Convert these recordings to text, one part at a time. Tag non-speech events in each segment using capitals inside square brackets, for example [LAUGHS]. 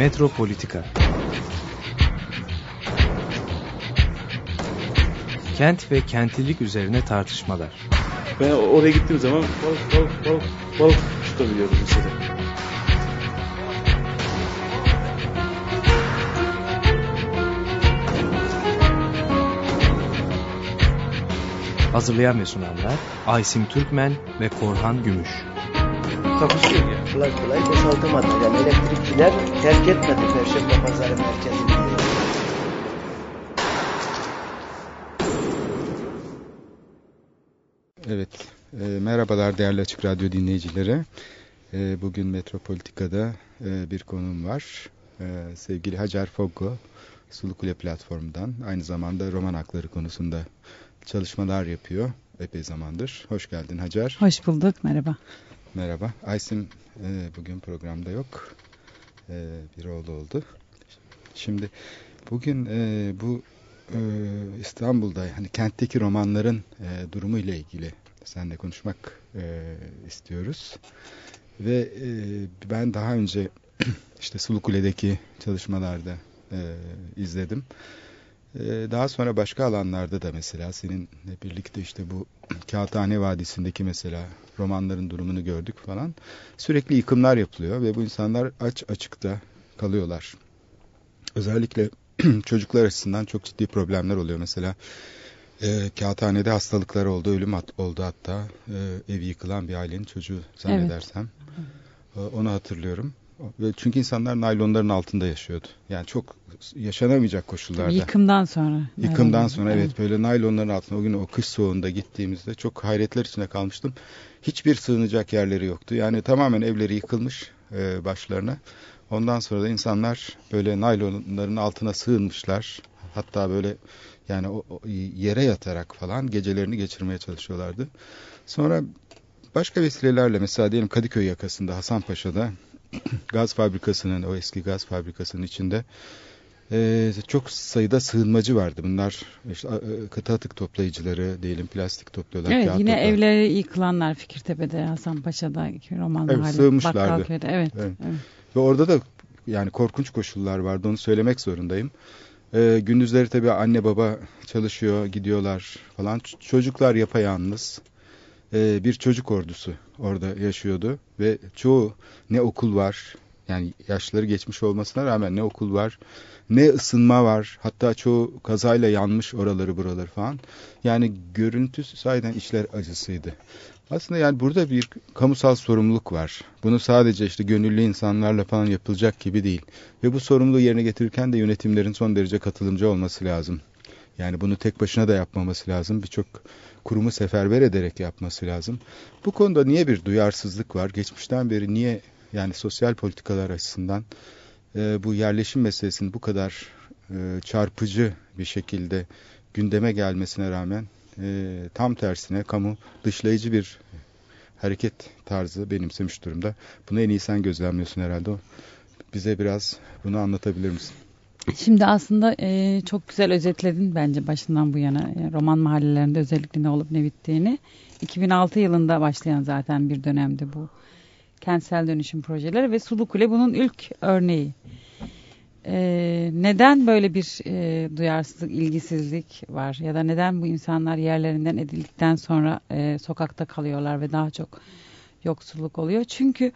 Metropolitika Kent ve kentlilik üzerine tartışmalar. Ben oraya gittiğim zaman balık balık balık balık tutabiliyordum mesela. Hazırlayan ve sunanlar Aysim Türkmen ve Korhan Gümüş. Takusu yok yani. Kolay kolay boşaltamadı. Yani elektrikçiler terk etmedi Perşembe Pazarı merkezini. Evet, e, merhabalar değerli Açık Radyo dinleyicileri. E, bugün Metropolitika'da e, bir konum var. E, sevgili Hacer Foggo, Sulukule platformundan aynı zamanda roman hakları konusunda çalışmalar yapıyor epey zamandır. Hoş geldin Hacer. Hoş bulduk, merhaba. Merhaba. Aysim e, bugün programda yok. E, bir oğlu oldu. Şimdi bugün e, bu e, İstanbul'da hani kentteki romanların e, durumu ile ilgili seninle konuşmak e, istiyoruz. Ve e, ben daha önce [CLEARS THROAT] işte Sulukule'deki çalışmalarda e, izledim. Daha sonra başka alanlarda da mesela seninle birlikte işte bu Kağıthane Vadisi'ndeki mesela romanların durumunu gördük falan. Sürekli yıkımlar yapılıyor ve bu insanlar aç açıkta kalıyorlar. Özellikle [CLEARS THROAT] çocuklar açısından çok ciddi problemler oluyor. Mesela e, kağıthanede hastalıklar oldu, ölüm at, oldu hatta. E, evi yıkılan bir ailenin çocuğu zannedersem. Evet. E, onu hatırlıyorum. Ve çünkü insanlar naylonların altında yaşıyordu. Yani çok yaşanamayacak koşullarda. Yıkımdan sonra. Yıkımdan sonra evet. evet böyle naylonların altında o gün o kış soğuğunda gittiğimizde çok hayretler içinde kalmıştım. Hiçbir sığınacak yerleri yoktu. Yani tamamen evleri yıkılmış e, başlarına. Ondan sonra da insanlar böyle naylonların altına sığınmışlar. Hatta böyle yani o, o yere yatarak falan gecelerini geçirmeye çalışıyorlardı. Sonra başka vesilelerle mesela diyelim Kadıköy yakasında Hasanpaşa'da [CLEARS THROAT] gaz fabrikasının o eski gaz fabrikasının içinde e, çok sayıda sığınmacı vardı. Bunlar işte katı atık toplayıcıları diyelim plastik topluyorlar. Evet yine toplar. evleri yıkılanlar Fikirtepe'de Hasanpaşa'da roman evet, sığınmışlardı. Bakkalköy'de evet, evet. evet. Ve orada da yani korkunç koşullar vardı onu söylemek zorundayım. Ee, gündüzleri tabii anne baba çalışıyor gidiyorlar falan. Çocuklar yapayalnız. Ee, bir çocuk ordusu orada yaşıyordu. Ve çoğu ne okul var yani yaşları geçmiş olmasına rağmen ne okul var ne ısınma var. Hatta çoğu kazayla yanmış oraları buraları falan. Yani görüntü sayeden işler acısıydı. Aslında yani burada bir kamusal sorumluluk var. Bunu sadece işte gönüllü insanlarla falan yapılacak gibi değil. Ve bu sorumluluğu yerine getirirken de yönetimlerin son derece katılımcı olması lazım. Yani bunu tek başına da yapmaması lazım. Birçok kurumu seferber ederek yapması lazım. Bu konuda niye bir duyarsızlık var? Geçmişten beri niye yani sosyal politikalar açısından e, bu yerleşim meselesinin bu kadar e, çarpıcı bir şekilde gündeme gelmesine rağmen e, tam tersine kamu dışlayıcı bir hareket tarzı benimsemiş durumda. Bunu en iyi sen gözlemliyorsun herhalde. Bize biraz bunu anlatabilir misin? Şimdi aslında e, çok güzel özetledin bence başından bu yana e, roman mahallelerinde özellikle ne olup ne bittiğini. 2006 yılında başlayan zaten bir dönemde bu kentsel dönüşüm projeleri ve Sulukule bunun ilk örneği. Ee, neden böyle bir e, duyarsızlık, ilgisizlik var ya da neden bu insanlar yerlerinden edildikten sonra e, sokakta kalıyorlar ve daha çok yoksulluk oluyor? Çünkü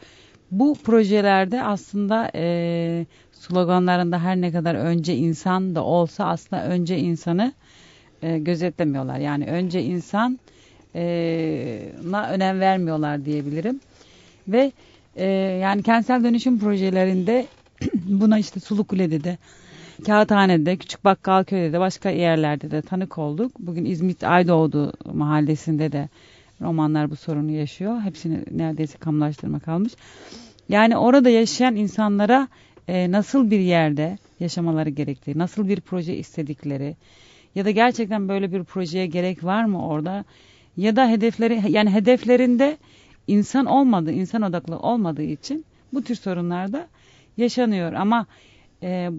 bu projelerde aslında e, sloganlarında her ne kadar önce insan da olsa aslında önce insanı e, gözetlemiyorlar. Yani önce insan e, önem vermiyorlar diyebilirim. Ve e, yani kentsel dönüşüm projelerinde [CLEARS THROAT] buna işte Sulukule'de de Kağıthane'de, Küçük Bakkalköy'de de başka yerlerde de tanık olduk. Bugün İzmit Aydoğdu mahallesinde de romanlar bu sorunu yaşıyor. Hepsini neredeyse kamulaştırma kalmış. Yani orada yaşayan insanlara e, nasıl bir yerde yaşamaları gerektiği, nasıl bir proje istedikleri ya da gerçekten böyle bir projeye gerek var mı orada ya da hedefleri yani hedeflerinde insan olmadığı, insan odaklı olmadığı için bu tür sorunlarda yaşanıyor ama e,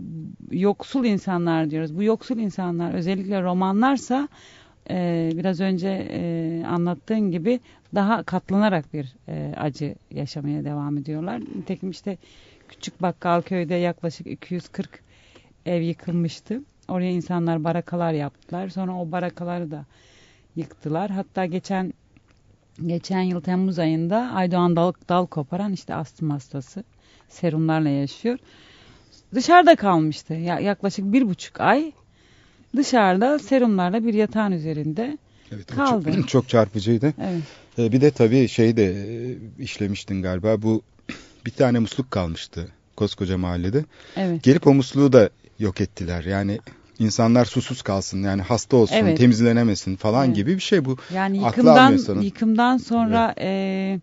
yoksul insanlar diyoruz. Bu yoksul insanlar özellikle romanlarsa e, biraz önce e, anlattığın gibi daha katlanarak bir e, acı yaşamaya devam ediyorlar. Nitekim işte Küçük Bakkal köyde yaklaşık 240 ev yıkılmıştı. Oraya insanlar barakalar yaptılar. Sonra o barakaları da yıktılar. Hatta geçen geçen yıl Temmuz ayında Aydoğan dal, dal koparan işte astım hastası serumlarla yaşıyor. Dışarıda kalmıştı. Ya, yaklaşık bir buçuk ay dışarıda serumlarla bir yatağın üzerinde Evet, Kaldı. Çok, [CLEARS THROAT] çok çarpıcıydı. evet, E, bir de tabii şey de e, işlemiştin galiba. Bu [CLEARS THROAT] bir tane musluk kalmıştı koskoca mahallede. evet. Gelip o musluğu da yok ettiler. Yani insanlar susuz kalsın yani hasta olsun, Evet. temizlenemesin falan Evet. gibi bir şey bu. Yani yıkımdan yıkımdan sonra e,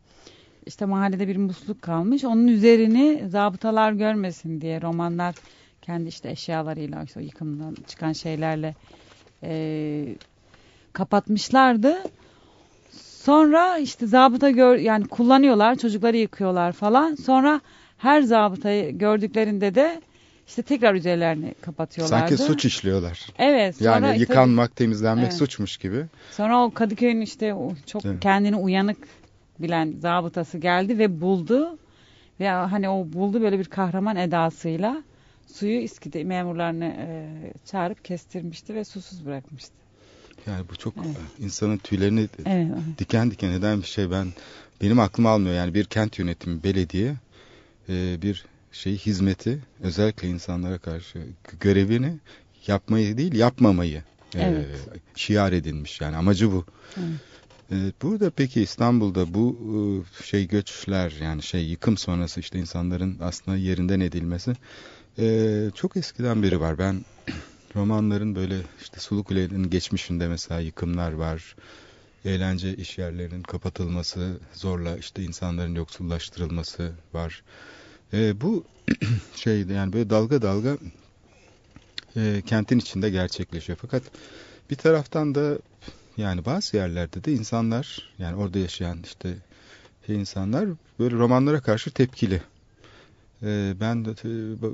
işte mahallede bir musluk kalmış. Onun üzerini zabıtalar görmesin diye romanlar kendi işte eşyalarıyla işte yıkımdan çıkan şeylerle e, kapatmışlardı. Sonra işte zabıta gör yani kullanıyorlar, çocukları yıkıyorlar falan. Sonra her zabıtayı gördüklerinde de işte tekrar üzerlerini kapatıyorlardı. Sanki suç işliyorlar. Evet. Sonra Yani tabii- yıkanmak, temizlenmek Evet. suçmuş gibi. Sonra o Kadıköy'ün işte çok Evet. kendini uyanık bilen zabıtası geldi ve buldu. Ve hani o buldu böyle bir kahraman edasıyla suyu İSKİ'de memurlarını e, çağırıp kestirmişti ve susuz bırakmıştı. Yani bu çok Evet. insanın tüylerini Evet. diken diken eden bir şey. Ben benim aklım almıyor. Yani bir kent yönetimi, belediye e, bir şey hizmeti özellikle insanlara karşı görevini yapmayı değil yapmamayı e, Evet. şiar edinmiş. Yani amacı bu. Evet. E, burada peki İstanbul'da bu e, şey göçler yani şey yıkım sonrası işte insanların aslında yerinden edilmesi e, çok eskiden beri var. Ben romanların böyle işte Sulukule'nin geçmişinde mesela yıkımlar var. Eğlence iş yerlerinin kapatılması, zorla işte insanların yoksullaştırılması var. E, bu [CLEARS THROAT] şeyde yani böyle dalga dalga e, kentin içinde gerçekleşiyor. Fakat bir taraftan da yani bazı yerlerde de insanlar yani orada yaşayan işte insanlar böyle romanlara karşı tepkili. E, ben de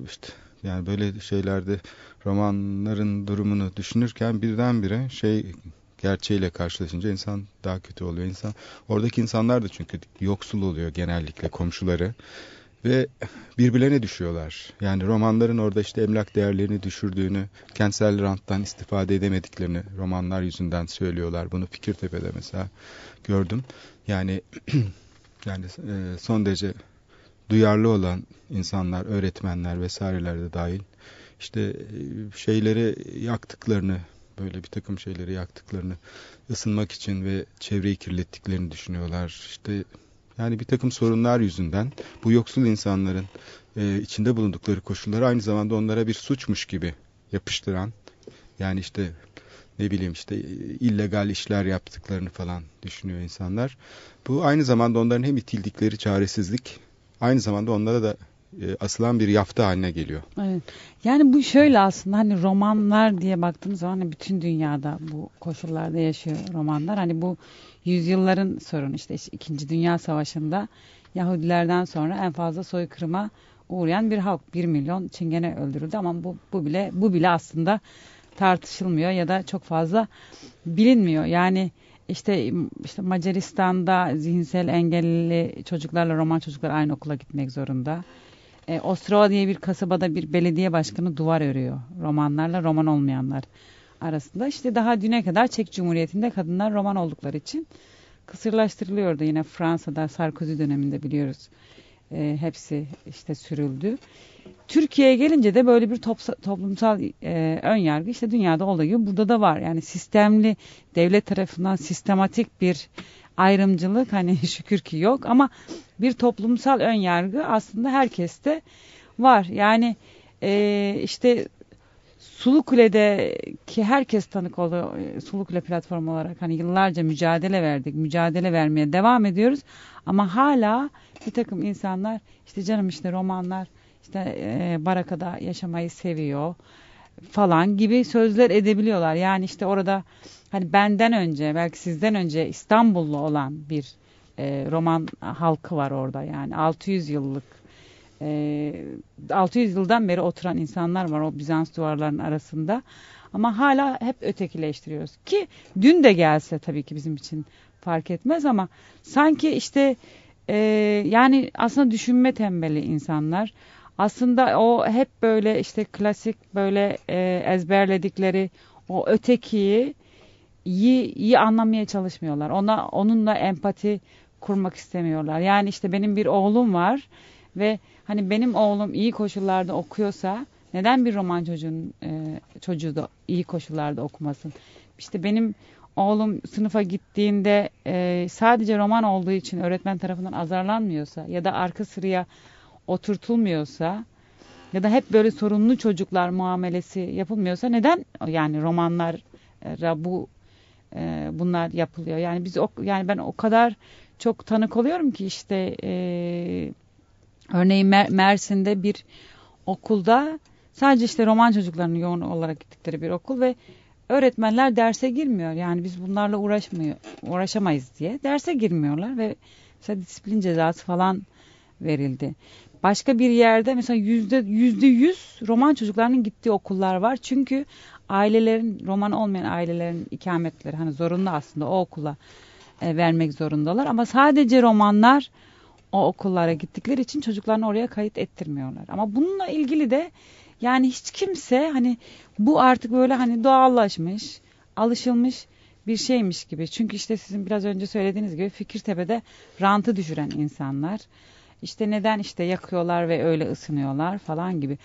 işte yani böyle şeylerde romanların durumunu düşünürken birdenbire şey gerçeğiyle karşılaşınca insan daha kötü oluyor. İnsan oradaki insanlar da çünkü yoksul oluyor genellikle komşuları ve birbirlerine düşüyorlar. Yani romanların orada işte emlak değerlerini düşürdüğünü, kentsel ranttan istifade edemediklerini romanlar yüzünden söylüyorlar. Bunu Fikirtepe'de mesela gördüm. Yani [CLEARS THROAT] yani e, son derece duyarlı olan insanlar, öğretmenler vesaireler de dahil işte e, şeyleri yaktıklarını böyle bir takım şeyleri yaktıklarını ısınmak için ve çevreyi kirlettiklerini düşünüyorlar. İşte yani bir takım sorunlar yüzünden bu yoksul insanların e, içinde bulundukları koşulları aynı zamanda onlara bir suçmuş gibi yapıştıran yani işte ne bileyim işte e, illegal işler yaptıklarını falan düşünüyor insanlar. Bu aynı zamanda onların hem itildikleri çaresizlik aynı zamanda onlara da e, asılan bir yafta haline geliyor. Evet. Yani bu şöyle aslında hani romanlar diye baktığımız zaman hani bütün dünyada bu koşullarda yaşıyor romanlar. Hani bu yüzyılların sorunu işte İkinci Dünya Savaşı'nda Yahudilerden sonra en fazla soykırıma uğrayan bir halk. Bir milyon Çingene öldürüldü ama bu, bu bile bu bile aslında tartışılmıyor ya da çok fazla bilinmiyor. Yani işte işte Macaristan'da zihinsel engelli çocuklarla roman çocuklar aynı okula gitmek zorunda. E, Ostrova diye bir kasabada bir belediye başkanı duvar örüyor. Romanlarla roman olmayanlar arasında. İşte daha düne kadar Çek Cumhuriyeti'nde kadınlar roman oldukları için kısırlaştırılıyordu. Yine Fransa'da Sarkozy döneminde biliyoruz. E, hepsi işte sürüldü. Türkiye'ye gelince de böyle bir topsa- toplumsal e, ön yargı işte dünyada olduğu gibi burada da var. Yani sistemli devlet tarafından sistematik bir ayrımcılık hani [LAUGHS] şükür ki yok ama bir toplumsal ön yargı aslında herkeste var. Yani e, işte Sulu Kule'deki herkes tanık oldu. E, Sulu Kule platformu olarak hani yıllarca mücadele verdik. Mücadele vermeye devam ediyoruz. Ama hala bir takım insanlar işte canım işte romanlar işte e, barakada yaşamayı seviyor falan gibi sözler edebiliyorlar. Yani işte orada hani benden önce belki sizden önce İstanbullu olan bir e, roman halkı var orada. Yani 600 yıllık e, 600 yıldan beri oturan insanlar var o Bizans duvarlarının arasında. Ama hala hep ötekileştiriyoruz ki dün de gelse tabii ki bizim için fark etmez ama sanki işte e, yani aslında düşünme tembeli insanlar aslında o hep böyle işte klasik böyle e, ezberledikleri o ötekiyi iyi iyi anlamaya çalışmıyorlar. Ona onunla empati kurmak istemiyorlar. Yani işte benim bir oğlum var ve hani benim oğlum iyi koşullarda okuyorsa neden bir roman çocuğun e, çocuğu da iyi koşullarda okumasın? İşte benim oğlum sınıfa gittiğinde e, sadece roman olduğu için öğretmen tarafından azarlanmıyorsa ya da arka sıraya oturtulmuyorsa ya da hep böyle sorunlu çocuklar muamelesi yapılmıyorsa neden yani romanlara bu e, bunlar yapılıyor? Yani biz o, yani ben o kadar çok tanık oluyorum ki işte e, örneğin Mer Mersin'de bir okulda sadece işte roman çocuklarının yoğun olarak gittikleri bir okul ve öğretmenler derse girmiyor. Yani biz bunlarla uğraşmıyor, uğraşamayız diye derse girmiyorlar ve mesela disiplin cezası falan verildi. Başka bir yerde mesela yüzde yüzde yüz roman çocuklarının gittiği okullar var. Çünkü ailelerin roman olmayan ailelerin ikametleri hani zorunlu aslında o okula e, vermek zorundalar. Ama sadece romanlar o okullara gittikleri için çocuklarını oraya kayıt ettirmiyorlar. Ama bununla ilgili de yani hiç kimse hani bu artık böyle hani doğallaşmış, alışılmış bir şeymiş gibi. Çünkü işte sizin biraz önce söylediğiniz gibi Fikirtepe'de rantı düşüren insanlar. İşte neden işte yakıyorlar ve öyle ısınıyorlar falan gibi.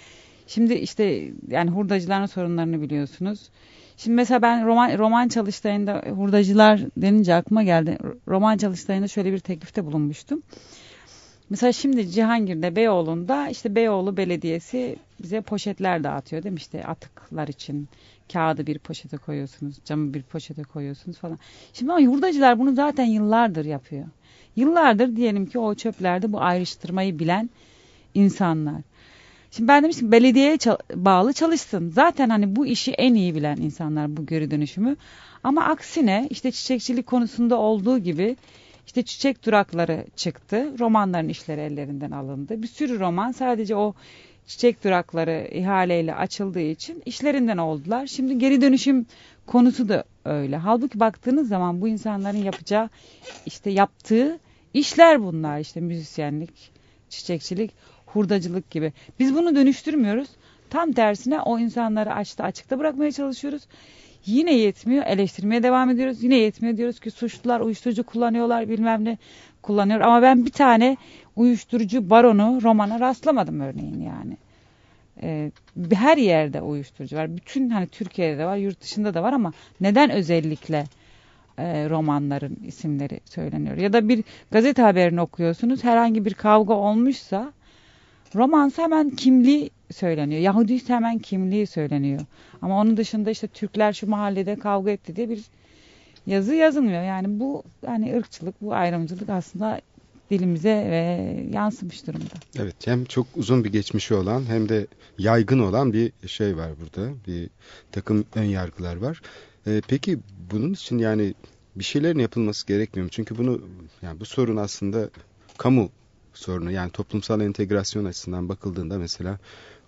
Şimdi işte yani hurdacıların sorunlarını biliyorsunuz. Şimdi mesela ben roman, roman çalıştayında hurdacılar denince aklıma geldi. Roman çalıştayında şöyle bir teklifte bulunmuştum. Mesela şimdi Cihangir'de Beyoğlu'nda işte Beyoğlu Belediyesi bize poşetler dağıtıyor değil mi? İşte atıklar için kağıdı bir poşete koyuyorsunuz, camı bir poşete koyuyorsunuz falan. Şimdi ama hurdacılar bunu zaten yıllardır yapıyor. Yıllardır diyelim ki o çöplerde bu ayrıştırmayı bilen insanlar. Şimdi ben demiştim belediyeye bağlı çalışsın. Zaten hani bu işi en iyi bilen insanlar bu geri dönüşümü. Ama aksine işte çiçekçilik konusunda olduğu gibi işte çiçek durakları çıktı. Romanların işleri ellerinden alındı. Bir sürü roman sadece o çiçek durakları ihaleyle açıldığı için işlerinden oldular. Şimdi geri dönüşüm konusu da öyle. Halbuki baktığınız zaman bu insanların yapacağı işte yaptığı işler bunlar işte müzisyenlik, çiçekçilik, hurdacılık gibi. Biz bunu dönüştürmüyoruz. Tam tersine o insanları açta açıkta bırakmaya çalışıyoruz. Yine yetmiyor. Eleştirmeye devam ediyoruz. Yine yetmiyor. Diyoruz ki suçlular uyuşturucu kullanıyorlar bilmem ne kullanıyor. Ama ben bir tane uyuşturucu baronu romana rastlamadım örneğin yani. Ee, her yerde uyuşturucu var. Bütün hani Türkiye'de de var, yurt dışında da var ama neden özellikle e, romanların isimleri söyleniyor? Ya da bir gazete haberini okuyorsunuz. Herhangi bir kavga olmuşsa romansa hemen kimliği söyleniyor. Yahudi hemen kimliği söyleniyor. Ama onun dışında işte Türkler şu mahallede kavga etti diye bir yazı yazılmıyor. Yani bu hani ırkçılık, bu ayrımcılık aslında dilimize ve yansımış durumda. Evet hem çok uzun bir geçmişi olan hem de yaygın olan bir şey var burada. Bir takım ön yargılar var. Ee, peki bunun için yani bir şeylerin yapılması gerekmiyor mu? Çünkü bunu yani bu sorun aslında kamu sorunu yani toplumsal entegrasyon açısından bakıldığında mesela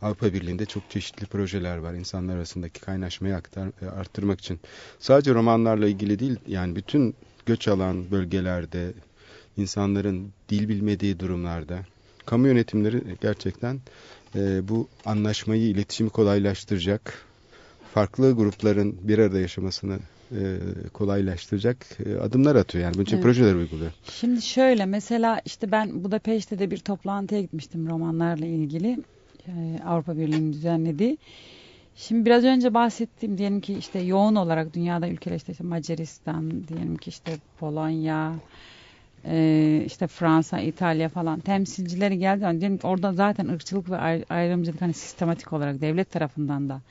Avrupa Birliği'nde çok çeşitli projeler var insanlar arasındaki kaynaşmayı aktar, e, arttırmak için. Sadece romanlarla ilgili değil yani bütün göç alan bölgelerde insanların dil bilmediği durumlarda kamu yönetimleri gerçekten e, bu anlaşmayı, iletişimi kolaylaştıracak, farklı grupların bir arada yaşamasını e, kolaylaştıracak e, adımlar atıyor. Yani bunun için evet. projeler uyguluyor. Şimdi şöyle mesela işte ben Budapeşte de bir toplantıya gitmiştim romanlarla ilgili. E, Avrupa Birliği'nin düzenlediği. Şimdi biraz önce bahsettiğim diyelim ki işte yoğun olarak dünyada ülkeler işte, işte Macaristan, diyelim ki işte Polonya, işte Fransa, İtalya falan temsilcileri geldi. Yani orada zaten ırkçılık ve ayrımcılık hani sistematik olarak devlet tarafından da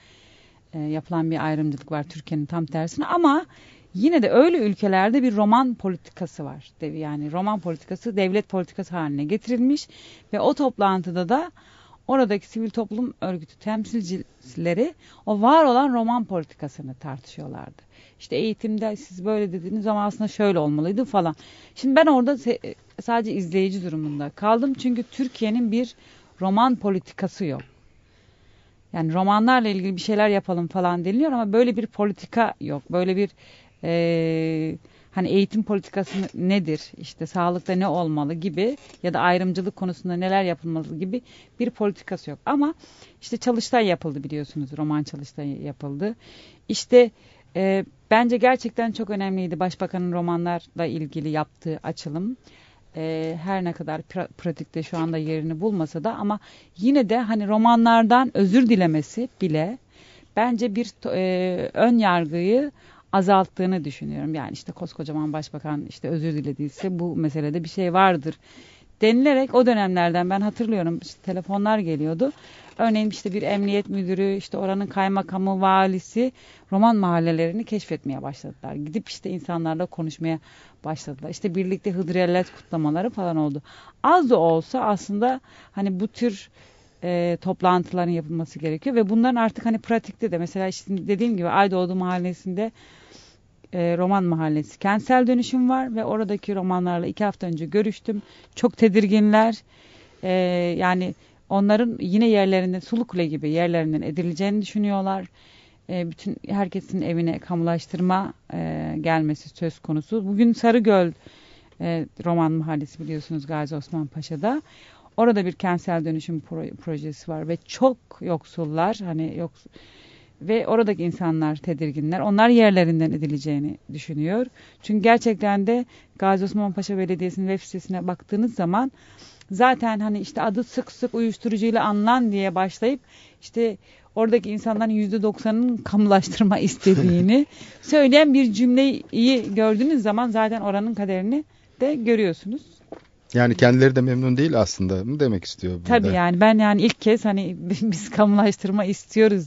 e, yapılan bir ayrımcılık var Türkiye'nin tam tersine ama yine de öyle ülkelerde bir roman politikası var. Yani roman politikası devlet politikası haline getirilmiş ve o toplantıda da oradaki sivil toplum örgütü temsilcileri o var olan roman politikasını tartışıyorlardı. İşte eğitimde siz böyle dediğiniz ama aslında şöyle olmalıydı falan. Şimdi ben orada sadece izleyici durumunda kaldım çünkü Türkiye'nin bir roman politikası yok. Yani romanlarla ilgili bir şeyler yapalım falan deniliyor ama böyle bir politika yok. Böyle bir e, hani eğitim politikası nedir? İşte sağlıkta ne olmalı gibi ya da ayrımcılık konusunda neler yapılmalı gibi bir politikası yok. Ama işte çalıştay yapıldı biliyorsunuz. Roman çalıştay yapıldı. İşte e, bence gerçekten çok önemliydi Başbakanın romanlarla ilgili yaptığı açılım e, her ne kadar pra- pratikte şu anda yerini bulmasa da ama yine de hani romanlardan özür dilemesi bile bence bir e, ön yargıyı azalttığını düşünüyorum. Yani işte koskocaman başbakan işte özür dilediyse bu meselede bir şey vardır denilerek o dönemlerden ben hatırlıyorum işte telefonlar geliyordu. Örneğin işte bir emniyet müdürü, işte oranın kaymakamı, valisi roman mahallelerini keşfetmeye başladılar. Gidip işte insanlarla konuşmaya başladılar. İşte birlikte Hıdrellez kutlamaları falan oldu. Az da olsa aslında hani bu tür e, toplantıların yapılması gerekiyor ve bunların artık hani pratikte de mesela işte dediğim gibi Aydoğdu mahallesinde e, roman mahallesi kentsel dönüşüm var ve oradaki romanlarla iki hafta önce görüştüm. Çok tedirginler. E, yani onların yine yerlerinde Sulukule gibi yerlerinden edileceğini düşünüyorlar. E, bütün herkesin evine kamulaştırma e, gelmesi söz konusu. Bugün Sarıgöl e, roman mahallesi biliyorsunuz Gazi Osman Paşa'da. Orada bir kentsel dönüşüm pro- projesi var ve çok yoksullar hani yok ve oradaki insanlar tedirginler. Onlar yerlerinden edileceğini düşünüyor. Çünkü gerçekten de Gazi Osman Paşa Belediyesi'nin web sitesine baktığınız zaman zaten hani işte adı sık sık uyuşturucuyla anılan diye başlayıp işte oradaki insanların yüzde doksanının kamulaştırma [LAUGHS] istediğini söyleyen bir cümleyi gördüğünüz zaman zaten oranın kaderini de görüyorsunuz. Yani kendileri de memnun değil aslında mı demek istiyor burada? Tabii yani ben yani ilk kez hani [LAUGHS] biz kamulaştırma istiyoruz.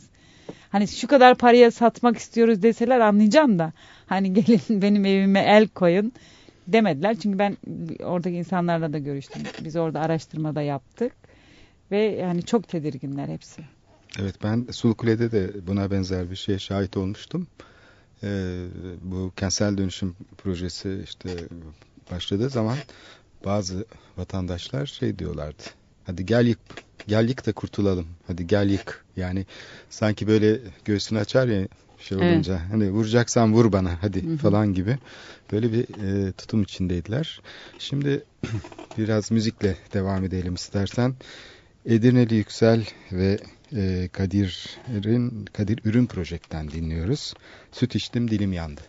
Hani şu kadar paraya satmak istiyoruz deseler anlayacağım da hani [LAUGHS] gelin benim evime el koyun demediler. Çünkü ben oradaki insanlarla da görüştüm. Biz orada araştırmada yaptık ve yani çok tedirginler hepsi. Evet ben Sulukule'de de buna benzer bir şeye şahit olmuştum. Ee, bu kentsel dönüşüm projesi işte başladığı zaman bazı vatandaşlar şey diyorlardı. Hadi gel yık, gel yık da kurtulalım. Hadi gel yık. Yani sanki böyle göğsünü açar ya şey olunca. Evet. Hani vuracaksan vur bana hadi hı hı. falan gibi. Böyle bir e, tutum içindeydiler. Şimdi [CLEARS THROAT] biraz müzikle devam edelim istersen. Edirneli Yüksel ve e, Kadir'in Kadir Ürün Projek'ten dinliyoruz. Süt içtim dilim yandı.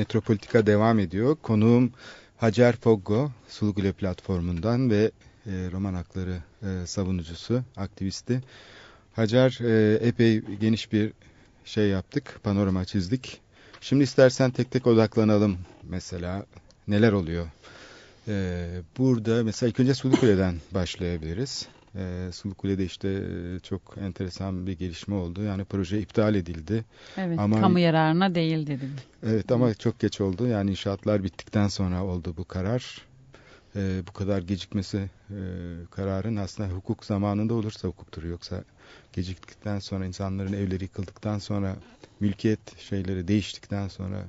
Metropolitika devam ediyor. Konuğum Hacer Foggo, Sulugule platformundan ve e, roman hakları e, savunucusu, aktivisti. Hacer, e, epey geniş bir şey yaptık, panorama çizdik. Şimdi istersen tek tek odaklanalım mesela. Neler oluyor? E, burada mesela ilk önce Sulukule'den başlayabiliriz. E, Sulukule'de işte e, çok enteresan bir gelişme oldu. Yani proje iptal edildi. Evet, Ama- kamu yararına değil dedim. Evet ama çok geç oldu. Yani inşaatlar bittikten sonra oldu bu karar. Ee, bu kadar gecikmesi e, kararın aslında hukuk zamanında olursa hukuktur. Yoksa geciktikten sonra insanların evleri yıkıldıktan sonra mülkiyet şeyleri değiştikten sonra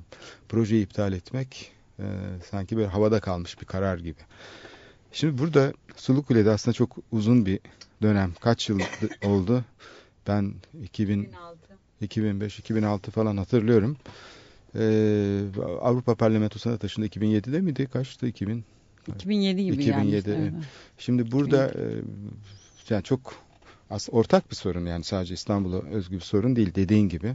projeyi iptal etmek e, sanki böyle havada kalmış bir karar gibi. Şimdi burada Sulukule'de aslında çok uzun bir dönem. Kaç yıl [LAUGHS] oldu? Ben 2000 2005-2006 falan hatırlıyorum. Ee, Avrupa Parlamentosuna taşındı 2007'de miydi? Kaçtı? 2000. 2007 gibi 2007, gelmişti. evet. Şimdi burada e, yani çok as ortak bir sorun yani sadece İstanbul'a özgü bir sorun değil dediğin gibi.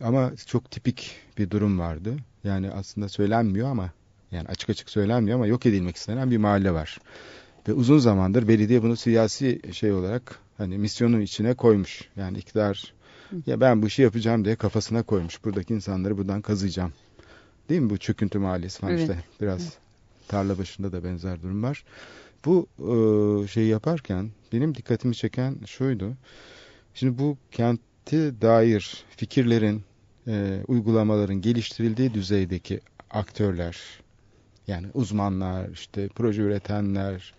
Ama çok tipik bir durum vardı. Yani aslında söylenmiyor ama yani açık açık söylenmiyor ama yok edilmek istenen bir mahalle var. Ve uzun zamandır belediye bunu siyasi şey olarak hani misyonun içine koymuş. Yani iktidar ya ben bu işi yapacağım diye kafasına koymuş. Buradaki insanları buradan kazıyacağım. Değil mi bu çöküntü mahallesi falan Evet. işte biraz tarla başında da benzer durum var. Bu e, şeyi yaparken benim dikkatimi çeken şuydu. Şimdi bu kente dair fikirlerin, e, uygulamaların geliştirildiği düzeydeki aktörler, yani uzmanlar, işte proje üretenler,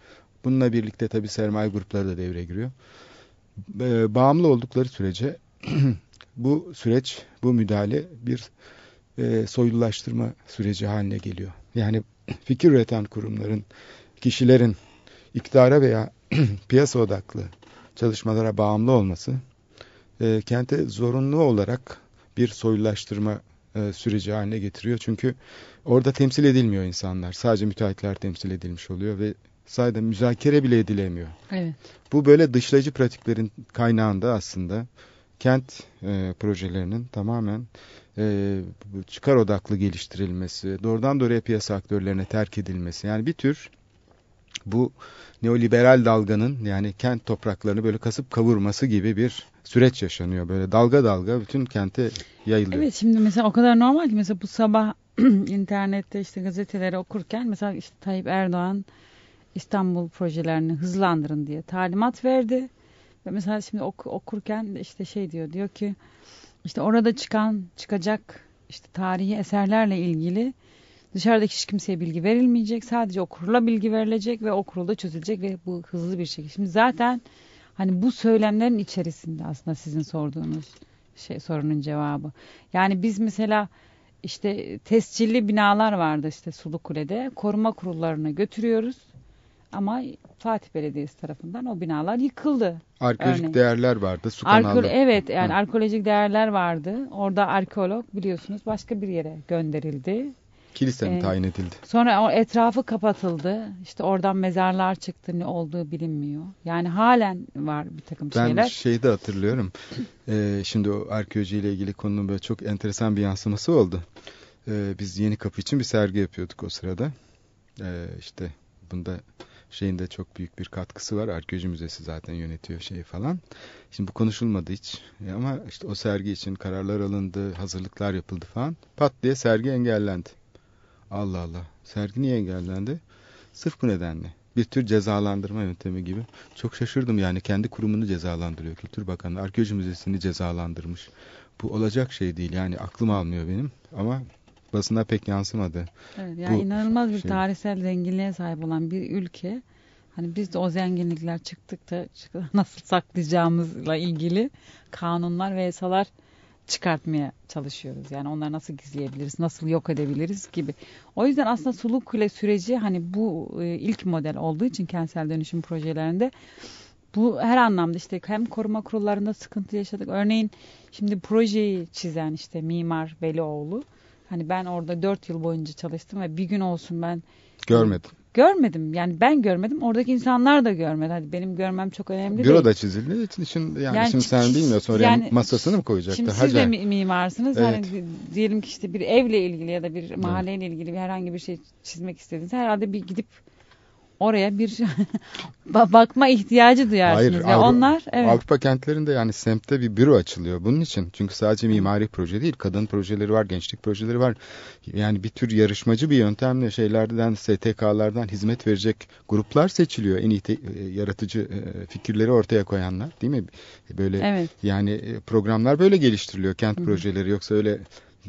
bununla birlikte tabii sermaye grupları da devreye giriyor. E, bağımlı oldukları sürece [CLEARS THROAT] bu süreç, bu müdahale bir e, soylulaştırma süreci haline geliyor. Yani [CLEARS THROAT] fikir üreten kurumların, kişilerin iktidara veya [CLEARS THROAT] piyasa odaklı çalışmalara bağımlı olması e, kente zorunlu olarak bir soylulaştırma e, süreci haline getiriyor. Çünkü orada temsil edilmiyor insanlar. Sadece müteahhitler temsil edilmiş oluyor ve sadece müzakere bile edilemiyor. Evet. Bu böyle dışlayıcı pratiklerin kaynağında aslında kent e, projelerinin tamamen e, çıkar odaklı geliştirilmesi, doğrudan doğruya piyasa aktörlerine terk edilmesi. Yani bir tür bu neoliberal dalganın yani kent topraklarını böyle kasıp kavurması gibi bir süreç yaşanıyor. Böyle dalga dalga bütün kente yayılıyor. Evet şimdi mesela o kadar normal ki mesela bu sabah [CLEARS THROAT] internette işte gazeteleri okurken mesela işte Tayyip Erdoğan İstanbul projelerini hızlandırın diye talimat verdi. Ve mesela şimdi ok- okurken işte şey diyor diyor ki işte orada çıkan çıkacak işte tarihi eserlerle ilgili dışarıdaki hiç kimseye bilgi verilmeyecek. Sadece o kurula bilgi verilecek ve o kurulda çözülecek ve bu hızlı bir şekilde. Şimdi zaten hani bu söylemlerin içerisinde aslında sizin sorduğunuz şey sorunun cevabı. Yani biz mesela işte tescilli binalar vardı işte Sulukule'de. Koruma kurullarına götürüyoruz. Ama Fatih Belediyesi tarafından o binalar yıkıldı. Arkeolojik örneğin. değerler vardı. Su Arkeolo- evet yani Hı. arkeolojik değerler vardı. Orada arkeolog biliyorsunuz başka bir yere gönderildi. Kilise mi Ee, tayin edildi? Sonra o etrafı kapatıldı. İşte oradan mezarlar çıktı. Ne olduğu bilinmiyor. Yani halen var bir takım Ben şeyler. şeyi de hatırlıyorum. [CLEARS THROAT] Ee, şimdi o arkeoloji ile ilgili konunun böyle çok enteresan bir yansıması oldu. Ee, biz Yeni Kapı için bir sergi yapıyorduk o sırada. Ee, işte bunda şeyin de çok büyük bir katkısı var. Arkeoloji Müzesi zaten yönetiyor şeyi falan. Şimdi bu konuşulmadı hiç. E Ama işte o sergi için kararlar alındı, hazırlıklar yapıldı falan. Pat diye sergi engellendi. Allah Allah. Sergi niye engellendi? Sırf bu nedenle. Bir tür cezalandırma yöntemi gibi. Çok şaşırdım yani kendi kurumunu cezalandırıyor Kültür Bakanlığı. Arkeoloji Müzesi'ni cezalandırmış. Bu olacak şey değil yani aklım almıyor benim ama basına pek yansımadı. Evet, yani bu inanılmaz bir şey- tarihsel zenginliğe sahip olan bir ülke. Hani biz de o zenginlikler çıktıkça çık- [LAUGHS] nasıl saklayacağımızla ilgili kanunlar ve yasalar çıkartmaya çalışıyoruz. Yani onları nasıl gizleyebiliriz, nasıl yok edebiliriz gibi. O yüzden aslında Sulukule süreci hani bu e, ilk model olduğu için kentsel dönüşüm projelerinde bu her anlamda işte hem koruma kurullarında sıkıntı yaşadık. Örneğin şimdi projeyi çizen işte mimar Velioğlu Hani ben orada dört yıl boyunca çalıştım ve bir gün olsun ben Görmedim. Görmedim. Yani ben görmedim. Oradaki insanlar da görmedi. Hadi benim görmem çok önemli değil. Büroda çizildiği için için yani, Yani şimdi sen bilmiyorsun oraya yani masasını mı koyacaktı? Şimdi siz Hacer. de mi- mimarsınız. Evet. Hani di- diyelim ki işte bir evle ilgili ya da bir mahalleyle ilgili bir herhangi bir şey çizmek istediğiniz herhalde bir gidip oraya bir [LAUGHS] ba- bakma ihtiyacı duyarsınız. Hayır, ya Avru- onlar evet. Avrupa kentlerinde yani semtte bir büro açılıyor bunun için. Çünkü sadece mimari proje değil, kadın projeleri var, gençlik projeleri var. Yani bir tür yarışmacı bir yöntemle şeylerden, STK'lardan hizmet verecek gruplar seçiliyor. En iyi te- e, yaratıcı e, fikirleri ortaya koyanlar değil mi? Böyle Evet. yani e, programlar böyle geliştiriliyor kent projeleri yoksa öyle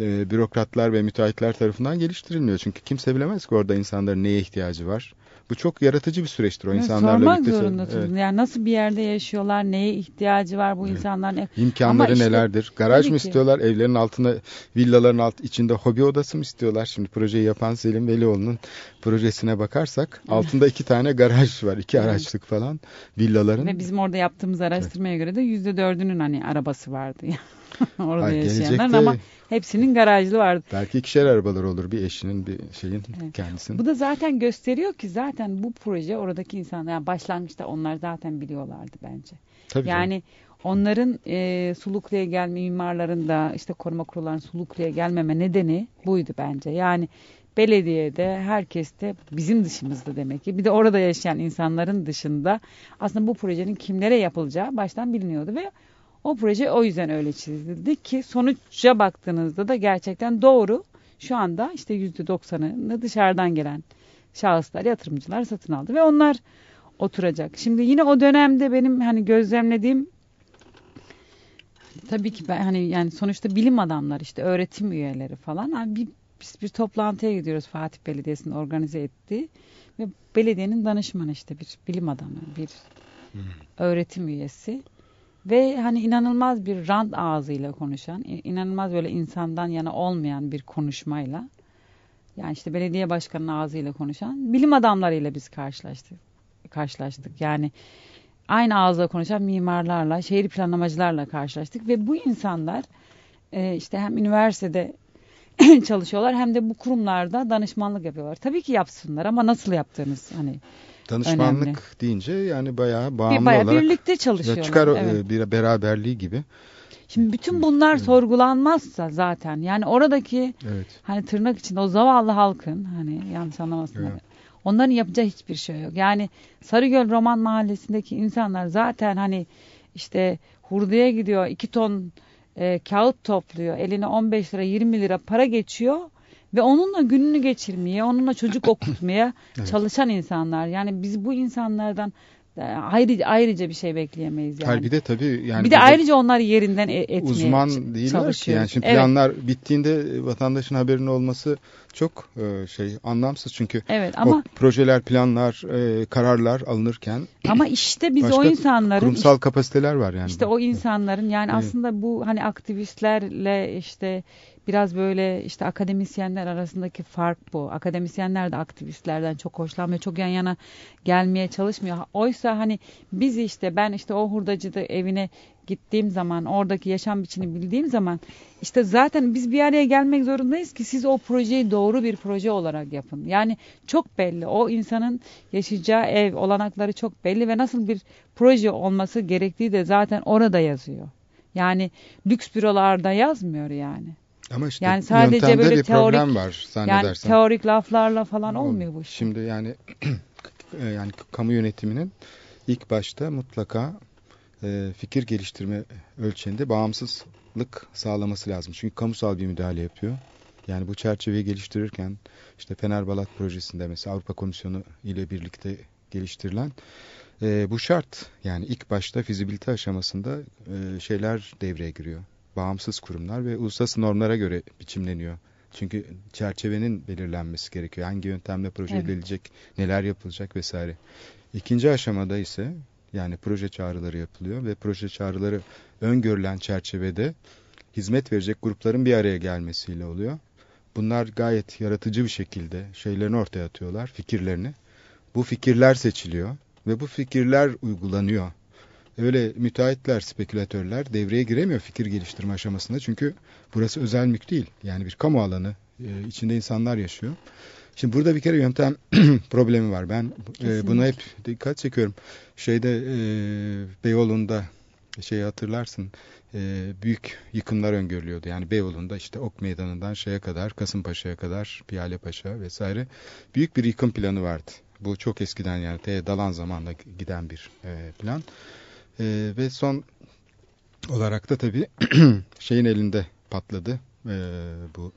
e, bürokratlar ve müteahhitler tarafından geliştirilmiyor. Çünkü kimse bilemez ki orada insanların neye ihtiyacı var. Bu çok yaratıcı bir süreçtir o Evet, insanlarla sormak birlikte. zorundasınız. Evet. Yani nasıl bir yerde yaşıyorlar, neye ihtiyacı var bu insanların? E, İmkanları Ama işte- nelerdir? Garaj mı ki. istiyorlar? Evlerin altına, villaların alt içinde hobi odası mı istiyorlar? Şimdi projeyi yapan Selim Velioğlu'nun projesine bakarsak altında iki tane garaj var. iki araçlık falan villaların. Ve bizim orada yaptığımız araştırmaya göre de yüzde dördünün hani arabası vardı. [LAUGHS] [LAUGHS] orada Ay, yaşayanların ama hepsinin garajlı vardı. Belki ikişer arabalar olur bir eşinin bir şeyin Evet. kendisinin. Bu da zaten gösteriyor ki zaten bu proje oradaki insanlar yani başlangıçta onlar zaten biliyorlardı bence. Tabii canım. Yani onların e, Suluklu'ya gelme mimarların da işte koruma kurullarının Suluklu'ya gelmeme nedeni buydu bence. Yani belediyede herkes de bizim dışımızda demek ki bir de orada yaşayan insanların dışında aslında bu projenin kimlere yapılacağı baştan biliniyordu ve o proje o yüzden öyle çizildi ki sonuca baktığınızda da gerçekten doğru. Şu anda işte %90'ını dışarıdan gelen şahıslar, yatırımcılar satın aldı ve onlar oturacak. Şimdi yine o dönemde benim hani gözlemlediğim tabii ki ben hani yani sonuçta bilim adamları işte öğretim üyeleri falan hani bir, biz bir toplantıya gidiyoruz Fatih Belediyesi'nin organize ettiği ve belediyenin danışmanı işte bir bilim adamı bir öğretim üyesi ve hani inanılmaz bir rant ağzıyla konuşan inanılmaz böyle insandan yana olmayan bir konuşmayla yani işte belediye başkanının ağzıyla konuşan bilim adamlarıyla biz karşılaştık karşılaştık yani aynı ağızla konuşan mimarlarla, şehir planlamacılarla karşılaştık ve bu insanlar e, işte hem üniversitede [CLEARS THROAT] çalışıyorlar hem de bu kurumlarda danışmanlık yapıyorlar. Tabii ki yapsınlar ama nasıl yaptığınız hani Danışmanlık önemli. deyince yani bayağı bağımlı bir bayağı olarak birlikte çalışıyorlar. çıkar evet. e, bir beraberliği gibi. Şimdi bütün bunlar sorgulanmazsa zaten yani oradaki Evet. hani tırnak içinde o zavallı halkın hani yanlış anlamasınlar. Evet. Onların yapacağı hiçbir şey yok. Yani Sarıgöl Roman Mahallesi'ndeki insanlar zaten hani işte hurduya gidiyor iki ton e, kağıt topluyor. Eline 15 lira 20 lira para geçiyor ve onunla gününü geçirmeye, onunla çocuk [COUGHS] okutmaya Evet. çalışan insanlar. Yani biz bu insanlardan e, ayrı, ayrıca bir şey bekleyemeyiz yani. Bir de tabii yani bir de ayrıca onları yerinden e- etmeye uzman değiller ki. Yani şimdi Evet. planlar bittiğinde vatandaşın haberinin olması çok e, şey anlamsız çünkü Evet ama o projeler, planlar, e, kararlar alınırken [CLEARS THROAT] ama işte biz o insanların kurumsal kapasiteler var yani. İşte o insanların yani Evet. aslında bu hani aktivistlerle işte biraz böyle işte akademisyenler arasındaki fark bu. Akademisyenler de aktivistlerden çok hoşlanmıyor. Çok yan yana gelmeye çalışmıyor. Oysa hani biz işte ben işte o hurdacıda evine gittiğim zaman oradaki yaşam biçimini bildiğim zaman işte zaten biz bir araya gelmek zorundayız ki siz o projeyi doğru bir proje olarak yapın. Yani çok belli. O insanın yaşayacağı ev olanakları çok belli ve nasıl bir proje olması gerektiği de zaten orada yazıyor. Yani lüks bürolarda yazmıyor yani. Ama işte Yani sadece böyle bir teorik- problem var Yani teorik laflarla falan olmuyor bu iş. Şimdi yani [CLEARS THROAT] e, yani kamu yönetiminin ilk başta mutlaka e, fikir geliştirme ölçeğinde bağımsızlık sağlaması lazım. Çünkü kamusal bir müdahale yapıyor. Yani bu çerçeveyi geliştirirken işte Fenerbalat projesinde mesela Avrupa Komisyonu ile birlikte geliştirilen e, bu şart. Yani ilk başta fizibilite aşamasında e, şeyler devreye giriyor. Bağımsız kurumlar ve uluslararası normlara göre biçimleniyor. Çünkü çerçevenin belirlenmesi gerekiyor. Hangi yöntemle proje Evet. edilecek, neler yapılacak vesaire. İkinci aşamada ise yani proje çağrıları yapılıyor ve proje çağrıları öngörülen çerçevede hizmet verecek grupların bir araya gelmesiyle oluyor. Bunlar gayet yaratıcı bir şekilde şeylerini ortaya atıyorlar, fikirlerini. Bu fikirler seçiliyor ve bu fikirler uygulanıyor. Öyle müteahhitler, spekülatörler devreye giremiyor fikir geliştirme aşamasında. Çünkü burası özel mülk değil. Yani bir kamu alanı. e, içinde insanlar yaşıyor. Şimdi burada bir kere yöntem [CLEARS THROAT] problemi var. Ben e, buna hep dikkat çekiyorum. Şeyde e, Beyoğlu'nda şeyi hatırlarsın. e, büyük yıkımlar öngörülüyordu. Yani Beyoğlu'nda işte Ok Meydanı'ndan şeye kadar, Kasımpaşa'ya kadar, Piyale Paşa vesaire büyük bir yıkım planı vardı. Bu çok eskiden yani te dalan zamanla giden bir e, plan. E, ve son olarak da tabii [CLEARS THROAT] şeyin elinde patladı. E, bu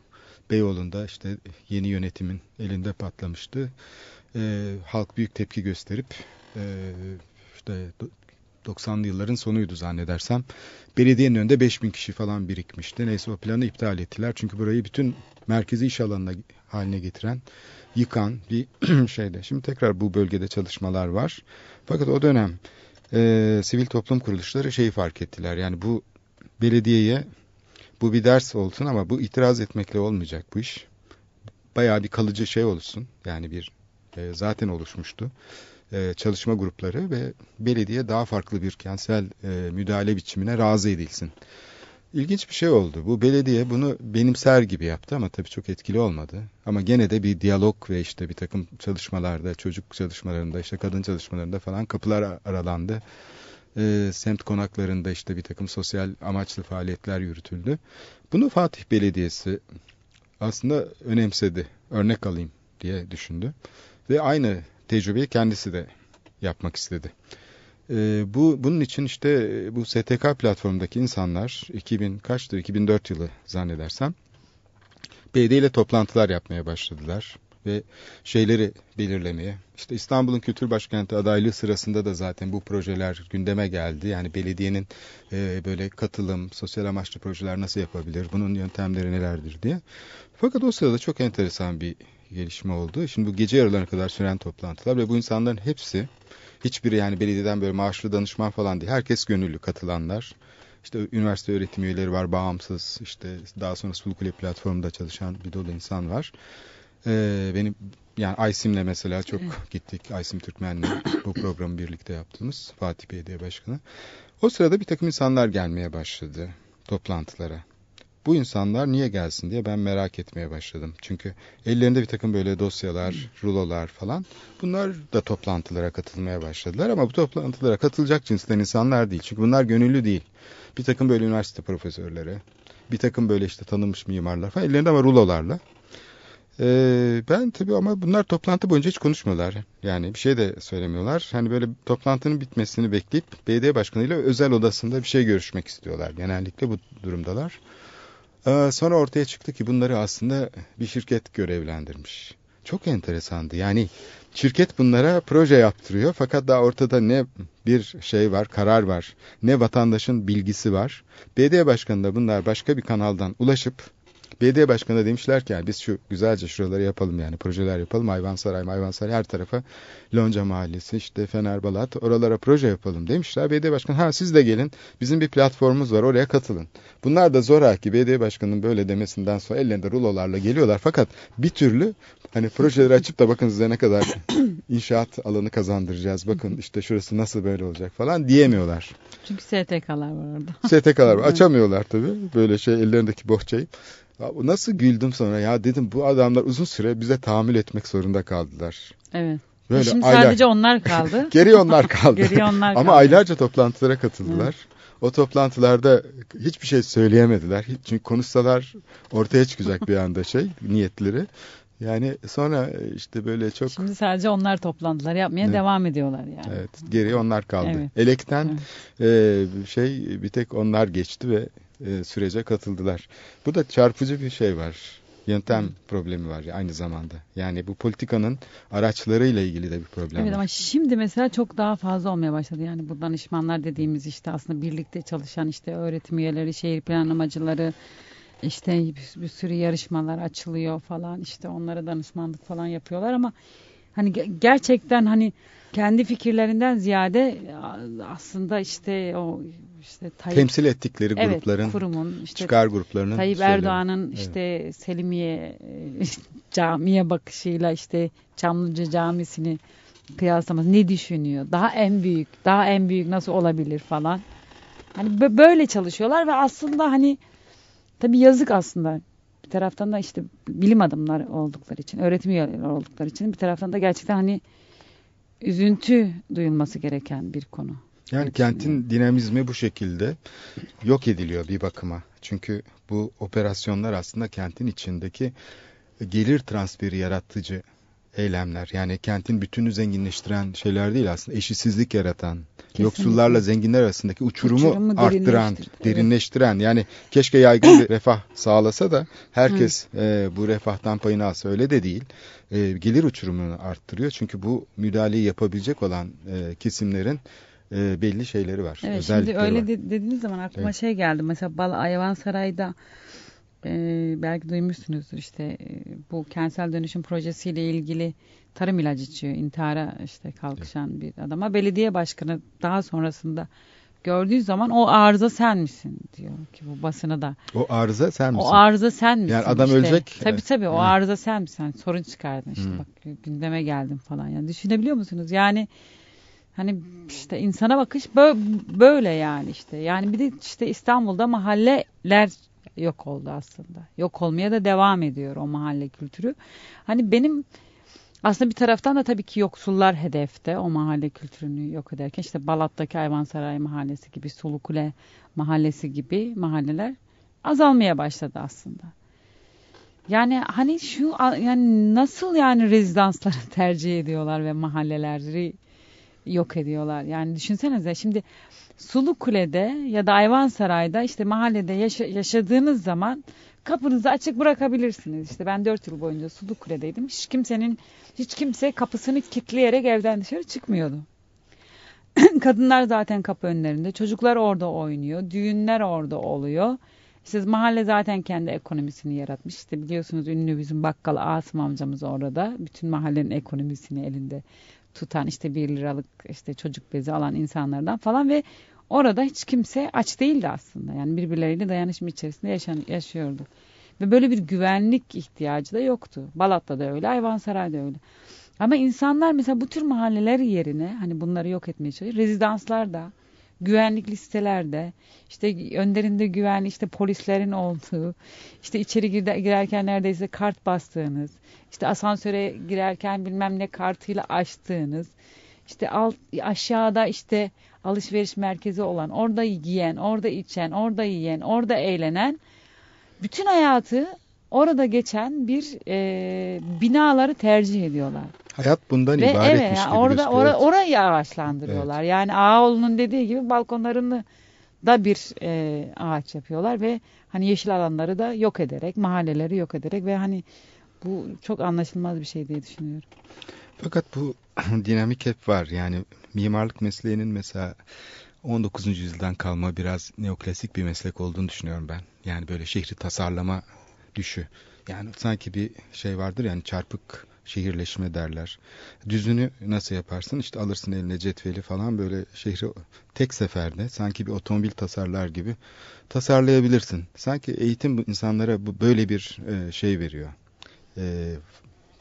Beyoğlu'nda işte yeni yönetimin elinde patlamıştı. E, halk büyük tepki gösterip e, işte do- 90'lı yılların sonuydu zannedersem. Belediyenin önünde 5000 kişi falan birikmişti. Neyse o planı iptal ettiler. Çünkü burayı bütün merkezi iş alanına haline getiren, yıkan bir [CLEARS THROAT] şeyde. Şimdi tekrar bu bölgede çalışmalar var. Fakat o dönem e, sivil toplum kuruluşları şeyi fark ettiler. Yani bu belediyeye bu bir ders olsun ama bu itiraz etmekle olmayacak bu iş. Bayağı bir kalıcı şey olsun. Yani bir e, zaten oluşmuştu. E, çalışma grupları ve belediye daha farklı bir kentsel e, müdahale biçimine razı edilsin. İlginç bir şey oldu. Bu belediye bunu benimser gibi yaptı ama tabii çok etkili olmadı. Ama gene de bir diyalog ve işte bir takım çalışmalarda, çocuk çalışmalarında, işte kadın çalışmalarında falan kapılar aralandı. E, semt konaklarında işte bir takım sosyal amaçlı faaliyetler yürütüldü. Bunu Fatih Belediyesi aslında önemsedi. Örnek alayım diye düşündü. Ve aynı tecrübeyi kendisi de yapmak istedi. Ee, bu bunun için işte e, bu STK platformundaki insanlar 2000 kaçtır 2004 yılı zannedersem belediye ile toplantılar yapmaya başladılar ve şeyleri belirlemeye. İşte İstanbul'un kültür başkenti adaylığı sırasında da zaten bu projeler gündeme geldi. Yani belediyenin e, böyle katılım, sosyal amaçlı projeler nasıl yapabilir, bunun yöntemleri nelerdir diye. Fakat o sırada çok enteresan bir gelişme oldu. Şimdi bu gece yarılarına kadar süren toplantılar ve bu insanların hepsi hiçbiri yani belediyeden böyle maaşlı danışman falan değil. Herkes gönüllü katılanlar. İşte üniversite öğretim üyeleri var, bağımsız. işte daha sonra Sulukule platformunda çalışan bir dolu insan var. Ee, benim yani Aysim'le mesela çok gittik. Aysim Türkmen'le bu programı birlikte yaptığımız Fatih Belediye Başkanı. O sırada bir takım insanlar gelmeye başladı toplantılara. Bu insanlar niye gelsin diye ben merak etmeye başladım. Çünkü ellerinde bir takım böyle dosyalar, rulolar falan. Bunlar da toplantılara katılmaya başladılar ama bu toplantılara katılacak cinsten insanlar değil. Çünkü bunlar gönüllü değil. Bir takım böyle üniversite profesörleri, bir takım böyle işte tanınmış mimarlar falan ellerinde ama rulolarla. Ee, ben tabii ama bunlar toplantı boyunca hiç konuşmuyorlar. Yani bir şey de söylemiyorlar. Hani böyle toplantının bitmesini bekleyip belediye başkanıyla özel odasında bir şey görüşmek istiyorlar. Genellikle bu durumdalar. Ee, sonra ortaya çıktı ki bunları aslında bir şirket görevlendirmiş. Çok enteresandı. Yani şirket bunlara proje yaptırıyor fakat daha ortada ne bir şey var, karar var, ne vatandaşın bilgisi var. belediye başkanı da bunlar başka bir kanaldan ulaşıp belediye başkanı da demişler ki yani biz şu güzelce şuraları yapalım yani projeler yapalım. Hayvansaray, Hayvansaray her tarafa Lonca Mahallesi, işte Fenerbalat oralara proje yapalım demişler. Belediye başkanı ha siz de gelin bizim bir platformumuz var oraya katılın. Bunlar da zoraki belediye başkanının böyle demesinden sonra ellerinde rulolarla geliyorlar. Fakat bir türlü hani projeleri açıp da bakın size ne kadar [COUGHS] inşaat alanı kazandıracağız. Bakın işte şurası nasıl böyle olacak falan diyemiyorlar. Çünkü STK'lar var orada. STK'lar var. [LAUGHS] açamıyorlar tabii böyle şey ellerindeki bohçayı. Nasıl güldüm sonra ya dedim bu adamlar uzun süre bize tahammül etmek zorunda kaldılar. Evet. Böyle Şimdi aylar. sadece onlar kaldı. [LAUGHS] Geriye onlar kaldı. [LAUGHS] Geriye onlar Ama kaldı. aylarca toplantılara katıldılar. O toplantılarda hiçbir şey söyleyemediler. Hiç, çünkü konuşsalar ortaya çıkacak bir anda şey [LAUGHS] niyetleri. Yani sonra işte böyle çok Şimdi sadece onlar toplantılar yapmaya Evet. devam ediyorlar yani. evet geriye onlar kaldı. Evet. Elekten e, şey bir tek onlar geçti ve e, sürece katıldılar. Bu da çarpıcı bir şey var. Yöntem problemi var aynı zamanda. Yani bu politikanın araçlarıyla ilgili de bir problem Evet var. ama şimdi mesela çok daha fazla olmaya başladı. Yani bu danışmanlar dediğimiz işte aslında birlikte çalışan işte öğretim üyeleri, şehir planlamacıları işte bir, bir sürü yarışmalar açılıyor falan işte onlara danışmanlık falan yapıyorlar ama hani ge- gerçekten hani kendi fikirlerinden ziyade aslında işte o işte Tayyip Temsil ettikleri evet, grupların kurumun işte çıkar gruplarının Tayyip. Erdoğan'ın Evet. işte Selimiye e, [LAUGHS] camiye bakışıyla işte Çamlıca Camisi'ni kıyaslaması ne düşünüyor? Daha en büyük, daha en büyük nasıl olabilir falan. Hani bö- böyle çalışıyorlar ve aslında hani tabii yazık aslında Bir taraftan da işte bilim adamları oldukları için, öğretim üyeleri oldukları için bir taraftan da gerçekten hani üzüntü duyulması gereken bir konu. Yani Evet, kentin dinamizmi bu şekilde yok ediliyor bir bakıma. Çünkü bu operasyonlar aslında kentin içindeki gelir transferi yaratıcı eylemler. Yani kentin bütünü zenginleştiren şeyler değil aslında. Eşitsizlik yaratan, Kesinlikle. yoksullarla zenginler arasındaki uçurumu, Uçurumu arttıran, derinleştiren. Yani keşke yaygın bir [LAUGHS] refah sağlasa da herkes e, bu refahtan payını alsa. Öyle de değil. E, gelir uçurumunu arttırıyor. Çünkü bu müdahaleyi yapabilecek olan e, kesimlerin e, belli şeyleri var. Evet şimdi öyle var. de- dediğiniz zaman aklıma Evet. şey geldi. Mesela Bal Ayvansaray'da e, belki duymuşsunuzdur işte e, bu kentsel dönüşüm projesiyle ilgili tarım ilacı içiyor. intihara işte kalkışan bir adama. Belediye başkanı daha sonrasında gördüğü zaman o arıza sen misin diyor ki bu basına da. O arıza sen misin? O arıza sen misin? Yani adam işte. ölecek. Tabii tabii o Hı. arıza sen misin? Yani sorun çıkardın işte Hı. bak gündeme geldin falan. Yani düşünebiliyor musunuz? Yani hani işte insana bakış bö- böyle yani işte. Yani bir de işte İstanbul'da mahalleler yok oldu aslında. Yok olmaya da devam ediyor o mahalle kültürü. Hani benim aslında bir taraftan da tabii ki yoksullar hedefte o mahalle kültürünü yok ederken işte Balat'taki Ayvansaray Mahallesi gibi Sulukule Mahallesi gibi mahalleler azalmaya başladı aslında. Yani hani şu yani nasıl yani rezidansları [LAUGHS] tercih ediyorlar ve mahalleleri yok ediyorlar. Yani düşünsenize şimdi Sulu Kule'de ya da Ayvansaray'da işte mahallede yaşa- yaşadığınız zaman kapınızı açık bırakabilirsiniz. İşte ben 4 yıl boyunca Sulu Kule'deydim. Hiç kimsenin hiç kimse kapısını kilitleyerek evden dışarı çıkmıyordu. [CLEARS THROAT] Kadınlar zaten kapı önlerinde. Çocuklar orada oynuyor. Düğünler orada oluyor. İşte mahalle zaten kendi ekonomisini yaratmış. İşte biliyorsunuz ünlü bizim bakkal Asım amcamız orada. Bütün mahallenin ekonomisini elinde tutan işte bir liralık işte çocuk bezi alan insanlardan falan ve orada hiç kimse aç değildi aslında. Yani birbirleriyle dayanışma içerisinde yaşan, yaşıyordu. Ve böyle bir güvenlik ihtiyacı da yoktu. Balat'ta da öyle, Ayvansaray'da öyle. Ama insanlar mesela bu tür mahalleler yerine hani bunları yok etmeye çalışıyor. Rezidanslarda, güvenlik listelerde, işte önlerinde güvenli işte polislerin olduğu, işte içeri girerken neredeyse kart bastığınız, işte asansöre girerken bilmem ne kartıyla açtığınız, işte alt, aşağıda işte alışveriş merkezi olan, orada giyen, orada içen, orada yiyen, orada eğlenen, bütün hayatı orada geçen bir e, binaları tercih ediyorlar. Hayat bundan Ve ibaretmiş evet yani gibi orada gözüküyor. ora, orayı ağaçlandırıyorlar. Yani Ağaoğlu'nun dediği gibi balkonlarını da bir e, ağaç yapıyorlar ve hani yeşil alanları da yok ederek, mahalleleri yok ederek ve hani bu çok anlaşılmaz bir şey diye düşünüyorum. Fakat bu [CLEARS THROAT] dinamik hep var. Yani mimarlık mesleğinin mesela 19. yüzyıldan kalma biraz neoklasik bir meslek olduğunu düşünüyorum ben. Yani böyle şehri tasarlama düşü. Yani sanki bir şey vardır yani çarpık şehirleşme derler. Düzünü nasıl yaparsın? İşte alırsın eline cetveli falan böyle şehri tek seferde sanki bir otomobil tasarlar gibi tasarlayabilirsin. Sanki eğitim insanlara böyle bir e, şey veriyor.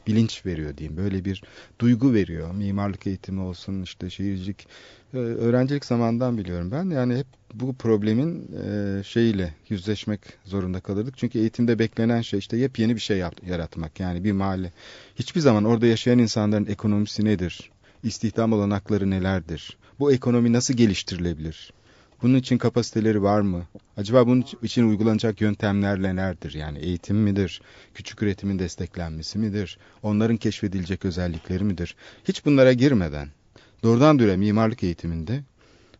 Bilinç veriyor diyeyim. Böyle bir duygu veriyor. Mimarlık eğitimi olsun işte şehircilik e, öğrencilik zamandan biliyorum ben. Yani hep bu problemin e, şeyiyle yüzleşmek zorunda kalırdık. Çünkü eğitimde beklenen şey işte yepyeni bir şey yaratmak. Yani bir mahalle. Hiçbir zaman orada yaşayan insanların ekonomisi nedir? İstihdam olanakları nelerdir? Bu ekonomi nasıl geliştirilebilir? Bunun için kapasiteleri var mı? Acaba bunun için uygulanacak yöntemler nelerdir? Yani eğitim midir? Küçük üretimin desteklenmesi midir? Onların keşfedilecek özellikleri midir? Hiç bunlara girmeden doğrudan doğruya mimarlık eğitiminde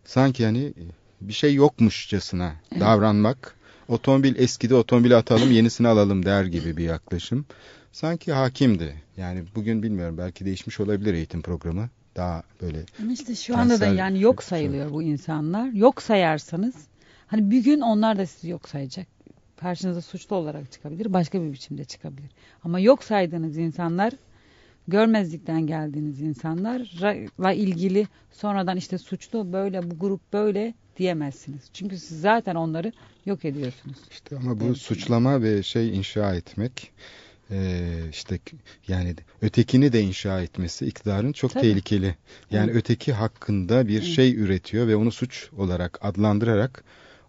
sanki hani bir şey yokmuşçasına davranmak, otomobil eskidi otomobili atalım yenisini alalım der gibi bir yaklaşım. Sanki hakimdi. Yani bugün bilmiyorum belki değişmiş olabilir eğitim programı. Daha böyle Ama işte şu anda da yani yok sayılıyor bu insanlar. Yok sayarsanız hani bir gün onlar da sizi yok sayacak. Karşınıza suçlu olarak çıkabilir, başka bir biçimde çıkabilir. Ama yok saydığınız insanlar görmezlikten geldiğiniz insanlarla ilgili sonradan işte suçlu böyle bu grup böyle diyemezsiniz. Çünkü siz zaten onları yok ediyorsunuz. İşte ama bu Evet. suçlama ve şey inşa etmek e, işte yani ötekini de inşa etmesi iktidarın çok Tabii. tehlikeli. Yani Evet. öteki hakkında bir Evet. şey üretiyor ve onu suç olarak adlandırarak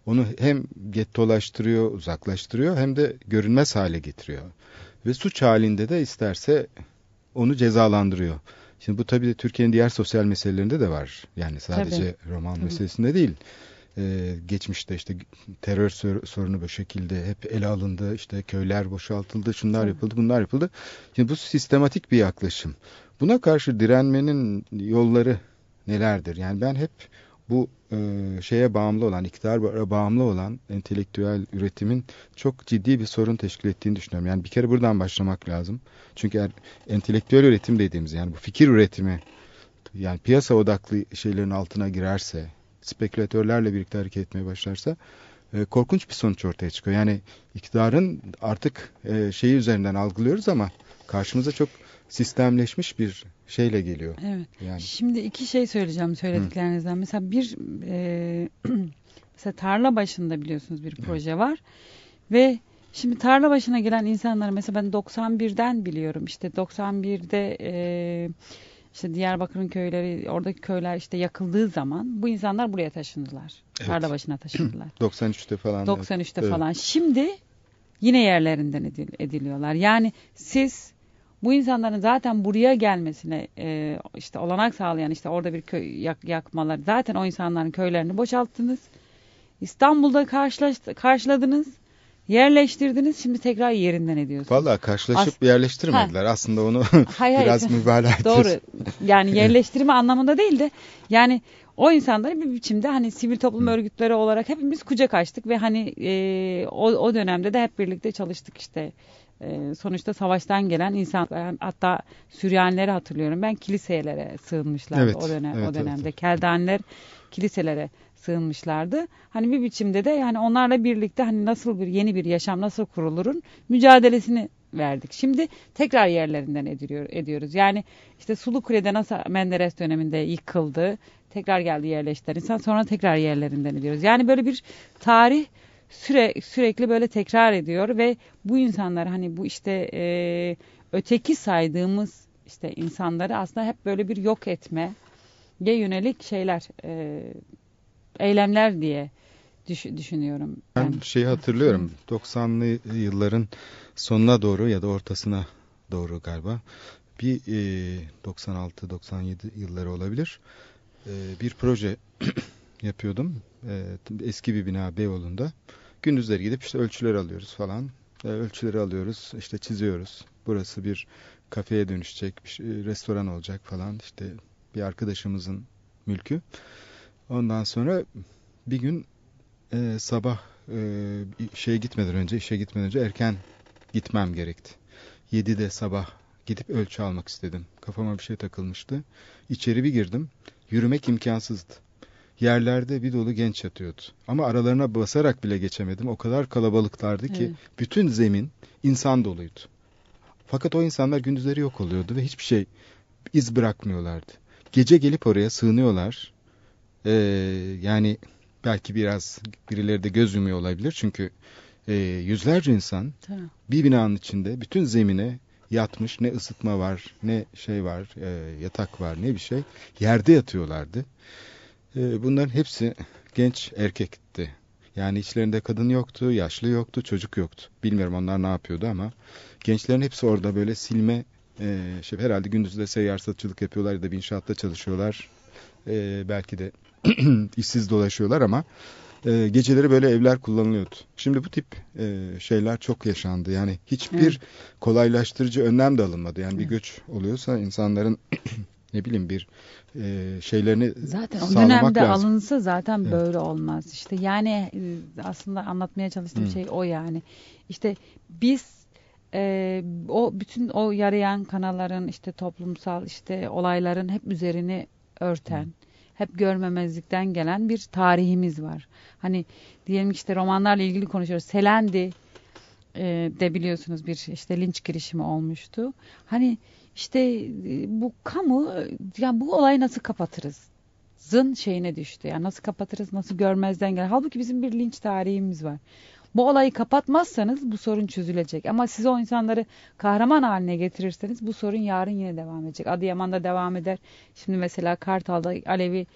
onu hem gettolaştırıyor, uzaklaştırıyor hem de görünmez hale getiriyor. Ve suç halinde de isterse onu cezalandırıyor. Şimdi bu tabii de Türkiye'nin diğer sosyal meselelerinde de var. Yani sadece roman Tabii. meselesinde değil. Ee, geçmişte işte terör sor- sorunu bu şekilde hep ele alındı. İşte köyler boşaltıldı, şunlar yapıldı, bunlar yapıldı. Şimdi bu sistematik bir yaklaşım. Buna karşı direnmenin yolları nelerdir? Yani ben hep bu e, şeye bağımlı olan, iktidara bağımlı olan entelektüel üretimin çok ciddi bir sorun teşkil ettiğini düşünüyorum. Yani bir kere buradan başlamak lazım. Çünkü eğer entelektüel üretim dediğimiz yani bu fikir üretimi yani piyasa odaklı şeylerin altına girerse, spekülatörlerle birlikte hareket etmeye başlarsa e, korkunç bir sonuç ortaya çıkıyor. Yani iktidarın artık e, şeyi üzerinden algılıyoruz ama karşımıza çok sistemleşmiş bir şeyle geliyor. Evet. Yani Şimdi iki şey söyleyeceğim söylediklerinizden. Mesela bir e, [CLEARS THROAT] mesela tarla başında biliyorsunuz bir proje var ve şimdi tarla başına gelen insanları mesela ben 91'den biliyorum. İşte 91'de e, işte Diyarbakır'ın köyleri oradaki köyler işte yakıldığı zaman bu insanlar buraya taşındılar. Evet. Tarla başına taşındılar. [CLEARS THROAT] 93'te falan. 93'te Evet. falan. Şimdi yine yerlerinden edil- ediliyorlar. Yani siz bu insanların zaten buraya gelmesine e, işte olanak sağlayan işte orada bir köy yak, yakmalar zaten o insanların köylerini boşalttınız. İstanbul'da karşılaş- karşıladınız. Yerleştirdiniz. Şimdi tekrar yerinden ediyorsunuz. Vallahi karşılaşıp yerleştirmediler. Aslında onu [LAUGHS] Hayır, [LAUGHS] hayır. biraz mübalağadır. Doğru. Yani [LAUGHS] yerleştirme anlamında değil de yani o insanları bir biçimde hani sivil toplum örgütleri olarak hepimiz kucak açtık ve hani e, o, o dönemde de hep birlikte çalıştık işte. E, sonuçta savaştan gelen insan ben hatta Süryanileri hatırlıyorum ben kiliselere sığınmışlardı Evet, o dönem evet, o dönemde. evet. Keldaniler kiliselere sığınmışlardı. Hani bir biçimde de yani onlarla birlikte hani nasıl bir yeni bir yaşam nasıl kurulurun mücadelesini verdik. Şimdi tekrar yerlerinden ediliyor, ediyoruz. Yani işte Sulukule'de nasıl Menderes döneminde yıkıldı. Tekrar geldi yerleştiren insan sonra tekrar yerlerinden ediyoruz. Yani böyle bir tarih süre, sürekli böyle tekrar ediyor ve bu insanlar hani bu işte e, öteki saydığımız işte insanları aslında hep böyle bir yok etme yönelik şeyler e, eylemler diye düş- düşünüyorum. Ben şeyi hatırlıyorum. 90'lı yılların sonuna doğru ya da ortasına doğru galiba. Bir e, 96-97 yılları olabilir. E, bir proje [CLEARS THROAT] yapıyordum. E, eski bir bina Beyoğlu'nda. Gündüzleri gidip işte ölçüler alıyoruz falan. E, ölçüleri alıyoruz, işte çiziyoruz. Burası bir kafeye dönüşecek, bir şey- restoran olacak falan. İşte bir arkadaşımızın mülkü. Ondan sonra bir gün e, sabah e, şeye gitmeden önce, işe gitmeden önce erken gitmem gerekti. 7'de sabah gidip ölçü almak istedim. Kafama bir şey takılmıştı. İçeri bir girdim. Yürümek imkansızdı. Yerlerde bir dolu genç yatıyordu. Ama aralarına basarak bile geçemedim. O kadar kalabalıklardı ki Evet. bütün zemin insan doluydu. Fakat o insanlar gündüzleri yok oluyordu ve hiçbir şey iz bırakmıyorlardı. Gece gelip oraya sığınıyorlar. Ee, yani belki biraz birileri de göz yumuyor olabilir. Çünkü e, yüzlerce insan Tamam. bir binanın içinde bütün zemine yatmış. Ne ısıtma var, ne şey var, e, yatak var, ne bir şey. Yerde yatıyorlardı. E, bunların hepsi genç erkekti. Yani içlerinde kadın yoktu, yaşlı yoktu, çocuk yoktu. Bilmiyorum onlar ne yapıyordu ama gençlerin hepsi orada böyle silme e, şey herhalde gündüzde seyyar satıcılık yapıyorlar ya da bir inşaatta çalışıyorlar. E, belki de [CLEARS THROAT] işsiz dolaşıyorlar ama e, geceleri böyle evler kullanılıyordu. Şimdi bu tip e, şeyler çok yaşandı. Yani hiçbir Evet. kolaylaştırıcı önlem de alınmadı. Yani bir Evet. göç oluyorsa insanların [CLEARS THROAT] ne bileyim bir e, şeylerini Zaten o dönemde lazım. alınsa zaten Evet. böyle olmaz. İşte yani e, aslında anlatmaya çalıştığım Hı. şey o yani. İşte biz e, o bütün o yarayan kanalların işte toplumsal işte olayların hep üzerini örten, hep görmemezlikten gelen bir tarihimiz var. Hani diyelim işte romanlarla ilgili konuşuyoruz. Selendi e, de biliyorsunuz bir işte linç girişimi olmuştu. Hani işte e, bu kamu e, yani bu olayı nasıl kapatırız? Zın şeyine düştü. Yani nasıl kapatırız, nasıl görmezden gel. Halbuki bizim bir linç tarihimiz var. Bu olayı kapatmazsanız bu sorun çözülecek. Ama siz o insanları kahraman haline getirirseniz bu sorun yarın yine devam edecek. Adıyaman'da devam eder. Şimdi mesela Kartal'da Alevi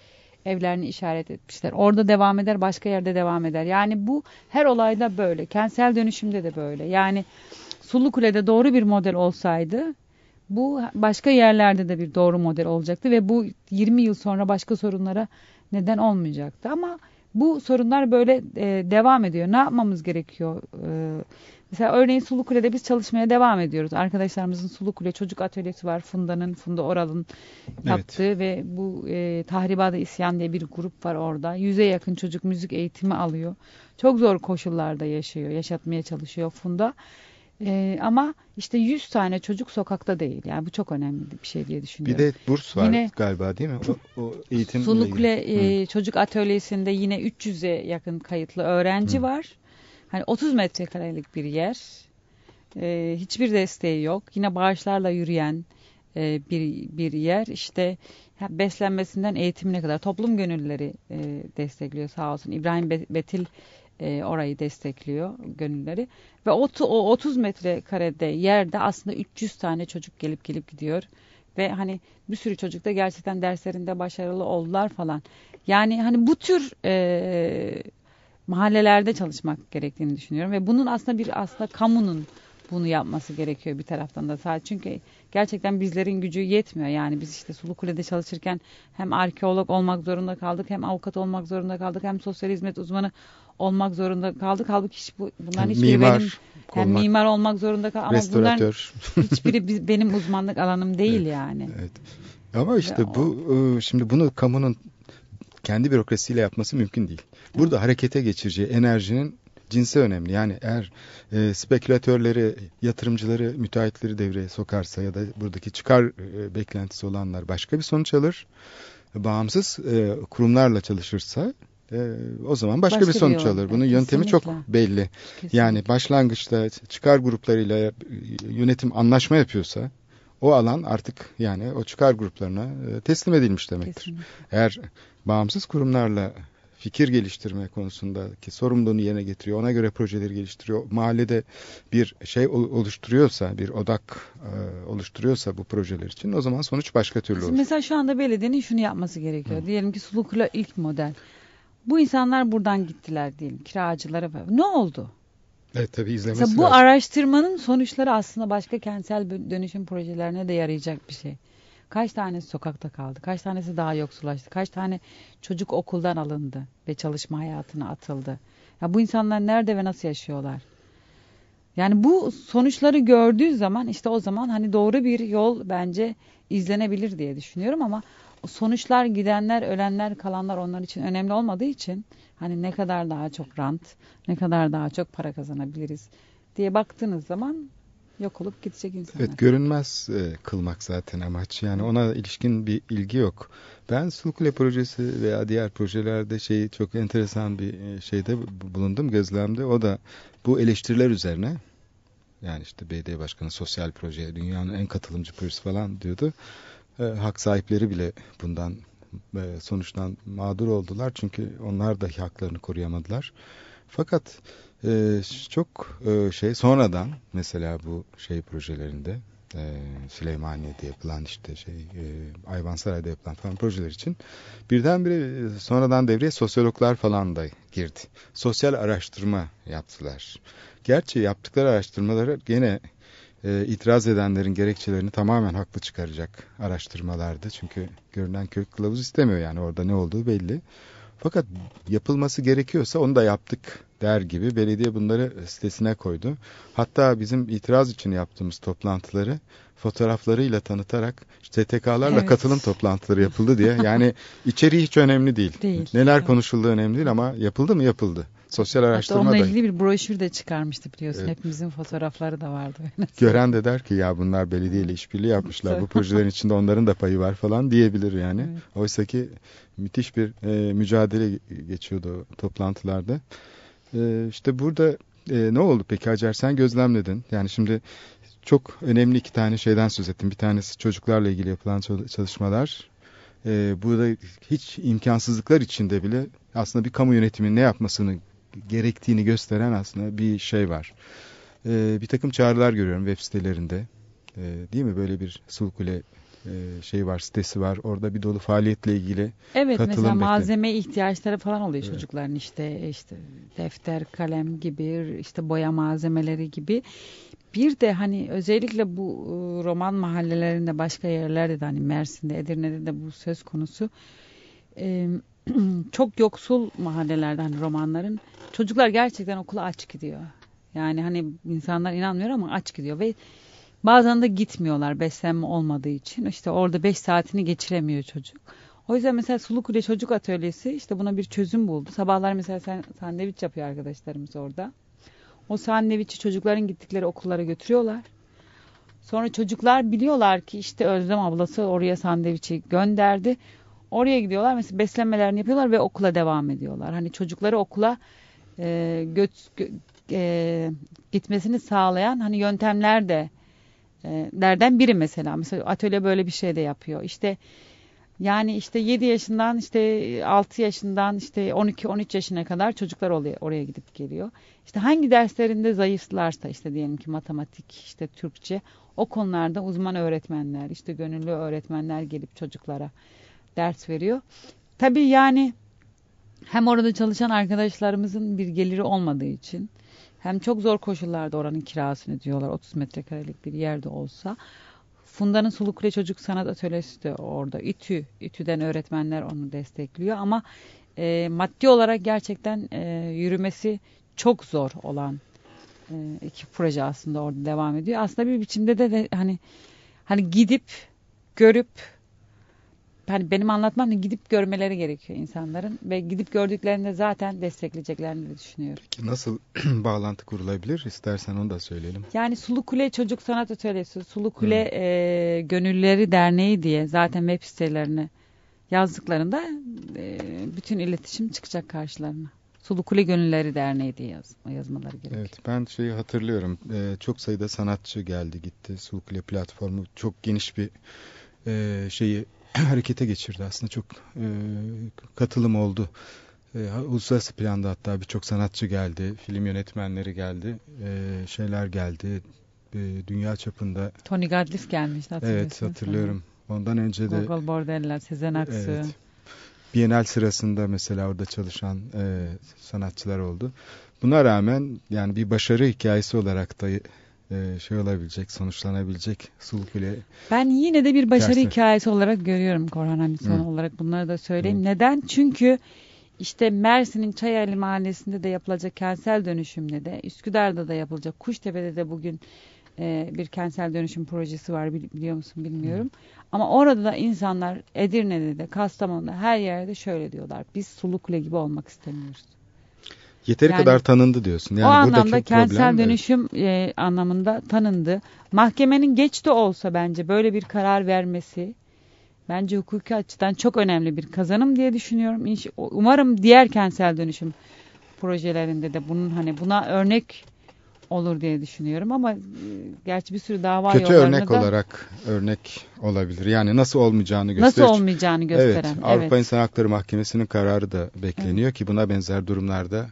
evlerini işaret etmişler. Orada devam eder, başka yerde devam eder. Yani bu her olayda böyle. Kentsel dönüşümde de böyle. Yani Sulukule'de doğru bir model olsaydı bu başka yerlerde de bir doğru model olacaktı ve bu 20 yıl sonra başka sorunlara neden olmayacaktı. Ama bu sorunlar böyle e, devam ediyor. Ne yapmamız gerekiyor? E, mesela örneğin Sulukule'de biz çalışmaya devam ediyoruz. Arkadaşlarımızın Sulukule çocuk atölyesi var. Funda'nın, Funda Oral'ın yaptığı ve bu e, Tahribada İsyan diye bir grup var orada. Yüze yakın çocuk müzik eğitimi alıyor. Çok zor koşullarda yaşıyor, yaşatmaya çalışıyor Funda. Ee, ama işte 100 tane çocuk sokakta değil. Yani bu çok önemli bir şey diye düşünüyorum. Bir de burs var Yine- galiba değil mi? O, o eğitim Sulukle e, çocuk atölyesinde yine 300'e yakın kayıtlı öğrenci Hı. var. Hani 30 metrekarelik bir yer. E, hiçbir desteği yok. Yine bağışlarla yürüyen e, bir bir yer. İşte beslenmesinden eğitimine kadar toplum gönüllüleri e, destekliyor sağ olsun. İbrahim Be- Betil e, orayı destekliyor gönülleri. Ve o, o 30 metrekarede yerde aslında 300 tane çocuk gelip gelip gidiyor. Ve hani bir sürü çocuk da gerçekten derslerinde başarılı oldular falan. Yani hani bu tür e, mahallelerde çalışmak gerektiğini düşünüyorum. Ve bunun aslında bir aslında kamunun bunu yapması gerekiyor bir taraftan da sadece. Çünkü gerçekten bizlerin gücü yetmiyor. Yani biz işte Sulukule'de çalışırken hem arkeolog olmak zorunda kaldık, hem avukat olmak zorunda kaldık, hem sosyal hizmet uzmanı olmak zorunda kaldık. Halbuki hiç bu, bunların Yani hiçbiri mimar benim hem olmak, mimar olmak zorunda kaldık. Ama bunların [LAUGHS] hiçbiri benim uzmanlık alanım değil yani. Evet. Ama işte Ya bu e, şimdi bunu kamunun kendi bürokrasiyle yapması mümkün değil. Burada harekete geçireceği enerjinin cinsi önemli. Yani eğer e, spekülatörleri, yatırımcıları, müteahhitleri devreye sokarsa ya da buradaki çıkar e, beklentisi olanlar başka bir sonuç alır. Bağımsız e, kurumlarla çalışırsa e, o zaman başka, Başka bir bir sonuç yol. alır. Bunun Evet, yöntemi çok belli. Kesinlikle. Yani başlangıçta çıkar gruplarıyla yönetim anlaşma yapıyorsa o alan artık yani o çıkar gruplarına e, teslim edilmiş demektir. Kesinlikle. Eğer bağımsız kurumlarla fikir geliştirme konusundaki sorumluluğunu yerine getiriyor, ona göre projeleri geliştiriyor, mahallede bir şey ol- oluşturuyorsa, bir odak e, oluşturuyorsa bu projeler için o zaman sonuç başka türlü olur. Mesela şu anda belediyenin şunu yapması gerekiyor. Diyelim ki Sulukula ilk model. Bu insanlar buradan gittiler diyelim kiracılara. falan. Ne oldu? Evet tabii izlemesi Mesela bu lazım. araştırmanın sonuçları aslında başka kentsel dönüşüm projelerine de yarayacak bir şey. Kaç tanesi sokakta kaldı? Kaç tanesi daha yoksullaştı? Kaç tane çocuk okuldan alındı ve çalışma hayatına atıldı? Ya bu insanlar nerede ve nasıl yaşıyorlar? Yani bu sonuçları gördüğü zaman işte o zaman hani doğru bir yol bence izlenebilir diye düşünüyorum ama sonuçlar gidenler, ölenler, kalanlar onlar için önemli olmadığı için hani ne kadar daha çok rant, ne kadar daha çok para kazanabiliriz diye baktığınız zaman yok olup gidecek insanlar. Evet görünmez e, kılmak zaten amaç. Yani ona ilişkin bir ilgi yok. Ben Sulukule projesi veya diğer projelerde şey çok enteresan bir e, şeyde bu- bulundum gözlemde. O da bu eleştiriler üzerine yani işte BD Başkanı sosyal proje dünyanın en katılımcı projesi falan diyordu. E, hak sahipleri bile bundan e, sonuçtan mağdur oldular. Çünkü onlar da haklarını koruyamadılar. Fakat e, çok e, şey sonradan mesela bu şey projelerinde e, Süleymaniye'de yapılan işte şey e, Ayvansaray'da yapılan falan projeler için birdenbire e, sonradan devreye sosyologlar falan da girdi. Sosyal araştırma yaptılar. Gerçi yaptıkları araştırmaları gene e, itiraz edenlerin gerekçelerini tamamen haklı çıkaracak araştırmalardı. Çünkü görünen kök kılavuz istemiyor yani orada ne olduğu belli. Fakat yapılması gerekiyorsa onu da yaptık der gibi belediye bunları sitesine koydu. Hatta bizim itiraz için yaptığımız toplantıları fotoğraflarıyla tanıtarak STK'larla Evet. katılım toplantıları yapıldı diye. Yani [LAUGHS] içeriği hiç önemli değil. Değil, Neler evet. konuşulduğu önemli değil ama yapıldı mı yapıldı. Sosyal Hatta araştırma onunla da ilgili bir broşür de çıkarmıştı biliyorsun. Evet. Hepimizin fotoğrafları da vardı. [LAUGHS] gören de der ki ya bunlar belediyeyle işbirliği yapmışlar. Bu projelerin içinde onların da payı var falan diyebilir yani. Evet. Oysa ki müthiş bir e, mücadele geçiyordu toplantılarda. E, işte burada e, ne oldu peki Hacer sen gözlemledin. Yani şimdi çok önemli iki tane şeyden söz ettim. Bir tanesi çocuklarla ilgili yapılan çal- çalışmalar. E, burada hiç imkansızlıklar içinde bile aslında bir kamu yönetiminin ne yapmasını gerektiğini gösteren aslında bir şey var. E, bir takım çağrılar görüyorum web sitelerinde. E, değil mi böyle bir Sulkule e, şey var, sitesi var. Orada bir dolu faaliyetle ilgili Evet mesela bekle- malzeme ihtiyaçları falan oluyor Evet. çocukların işte işte defter, kalem gibi işte boya malzemeleri gibi. Bir de hani özellikle bu e, roman mahallelerinde başka yerlerde de hani Mersin'de, Edirne'de de bu söz konusu. [CLEARS THROAT] Çok yoksul mahallelerde hani romanların çocuklar gerçekten okula aç gidiyor. Yani hani insanlar inanmıyor ama aç gidiyor ve bazen de gitmiyorlar beslenme olmadığı için. İşte orada 5 saatini geçiremiyor çocuk. O yüzden mesela Sulukule Çocuk Atölyesi işte buna bir çözüm buldu. Sabahlar mesela sandviç yapıyor arkadaşlarımız orada. O sandviçi çocukların gittikleri okullara götürüyorlar. Sonra çocuklar biliyorlar ki işte Özlem ablası oraya sandviçi gönderdi. Oraya gidiyorlar mesela beslenmelerini yapıyorlar ve okula devam ediyorlar. Hani çocukları okula e, göt, gö- e, gitmesini sağlayan hani yöntemler de e, lerden biri mesela. Mesela atölye böyle bir şey de yapıyor. İşte yani işte 7 yaşından işte 6 yaşından işte 12-13 yaşına kadar çocuklar oraya gidip geliyor. İşte hangi derslerinde zayıflarsa işte diyelim ki matematik, işte Türkçe o konularda uzman öğretmenler, işte gönüllü öğretmenler gelip çocuklara ders veriyor. Tabii yani hem orada çalışan arkadaşlarımızın bir geliri olmadığı için hem çok zor koşullarda oranın kirasını diyorlar 30 metrekarelik bir yerde olsa. Funda'nın Sulukule Çocuk Sanat Atölyesi de orada. İTÜ, İTÜ'den öğretmenler onu destekliyor ama e, maddi olarak gerçekten e, yürümesi çok zor olan e, iki proje aslında orada devam ediyor. Aslında bir biçimde de, de hani hani gidip görüp hani benim anlatmam da gidip görmeleri gerekiyor insanların ve gidip gördüklerinde zaten destekleyeceklerini de düşünüyorum. Peki nasıl [CLEARS THROAT] bağlantı kurulabilir? İstersen onu da söyleyelim. Yani Sulu Kule Çocuk Sanat Atölyesi, Sulu Kule e, Gönülleri Derneği diye zaten web sitelerine yazdıklarında e, bütün iletişim çıkacak karşılarına. Sulu Kule Gönülleri Derneği diye yaz, yazmaları gerekiyor. Evet ben şeyi hatırlıyorum. Ee, çok sayıda sanatçı geldi gitti. Sulkule platformu çok geniş bir e, şeyi [CLEARS THROAT] harekete geçirdi. Aslında çok e, katılım oldu. E, uluslararası planda hatta birçok sanatçı geldi. Film yönetmenleri geldi. E, şeyler geldi. E, dünya çapında. Tony Gadliff gelmişti hatırlıyorsunuz. Evet hatırlıyorum. Ondan önce de Gogol Bordeller, Sezen Aksu. Evet. Bienal sırasında mesela orada çalışan e, sanatçılar oldu. Buna rağmen yani bir başarı hikayesi olarak da şey olabilecek, sonuçlanabilecek Sulukule. Ben yine de bir başarı Gerçi. hikayesi olarak görüyorum Korhan hani son Hı. olarak bunları da söyleyeyim. Hı. Neden? Çünkü işte Mersin'in Çayeli Mahallesi'nde de yapılacak kentsel dönüşümde de Üsküdar'da da yapılacak Kuştepe'de de bugün e, bir kentsel dönüşüm projesi var bili- biliyor musun bilmiyorum. Ama orada da insanlar Edirne'de de Kastamonu'da her yerde şöyle diyorlar. Biz Sulukule gibi olmak istemiyoruz. Yeteri Yani- kadar tanındı diyorsun. Yani o anlamda kentsel evet. dönüşüm e, anlamında tanındı. Mahkemenin geç de olsa bence böyle bir karar vermesi bence hukuki açıdan çok önemli bir kazanım diye düşünüyorum. Umarım diğer kentsel dönüşüm projelerinde de bunun hani buna örnek olur diye düşünüyorum ama e, gerçi bir sürü dava Kötü yollarını örnek da olarak örnek olabilir. Yani nasıl olmayacağını nasıl gösterir. olmayacağını gösteren. Evet, Avrupa evet. İnsan Hakları Mahkemesi'nin kararı da bekleniyor ki buna benzer durumlarda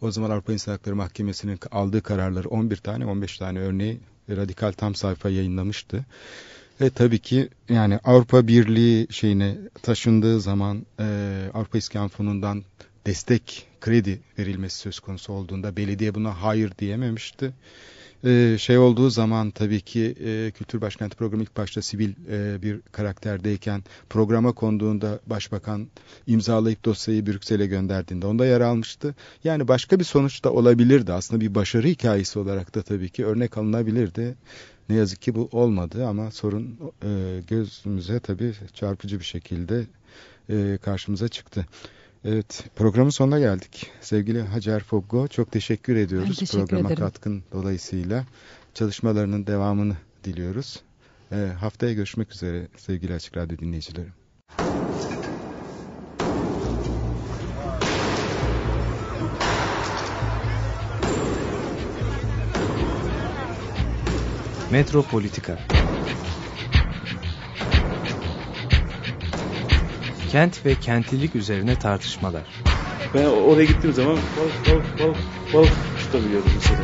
o zaman Avrupa İnsan Hakları Mahkemesi'nin aldığı kararları 11 tane 15 tane örneği radikal tam sayfa yayınlamıştı. Ve tabii ki yani Avrupa Birliği şeyine taşındığı zaman e, Avrupa İskan Fonu'ndan destek kredi verilmesi söz konusu olduğunda belediye buna hayır diyememişti. Ee, şey olduğu zaman tabii ki e, Kültür Başkenti programı ilk başta sivil e, bir karakterdeyken programa konduğunda başbakan imzalayıp dosyayı Brüksel'e gönderdiğinde onda yer almıştı. Yani başka bir sonuç da olabilirdi. Aslında bir başarı hikayesi olarak da tabii ki örnek alınabilirdi. Ne yazık ki bu olmadı ama sorun e, gözümüze tabii çarpıcı bir şekilde e, karşımıza çıktı. Evet programın sonuna geldik. Sevgili Hacer Foggo çok teşekkür ediyoruz teşekkür programa ederim. katkın dolayısıyla. Çalışmalarının devamını diliyoruz. E, haftaya görüşmek üzere sevgili Açık Radyo dinleyicileri. Metropolitika Kent ve kentlilik üzerine tartışmalar. Ben oraya gittiğim zaman balık balık balık balık tutabiliyordum mesela.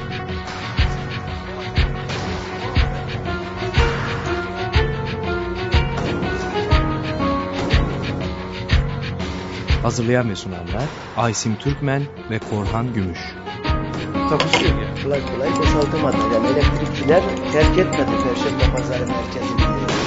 Hazırlayan ve sunanlar Aysim Türkmen ve Korhan Gümüş. Tapışıyor ya. Kolay kolay boşaltamadı. Yani elektrikçiler terk etmedi Perşembe Pazarı merkezini.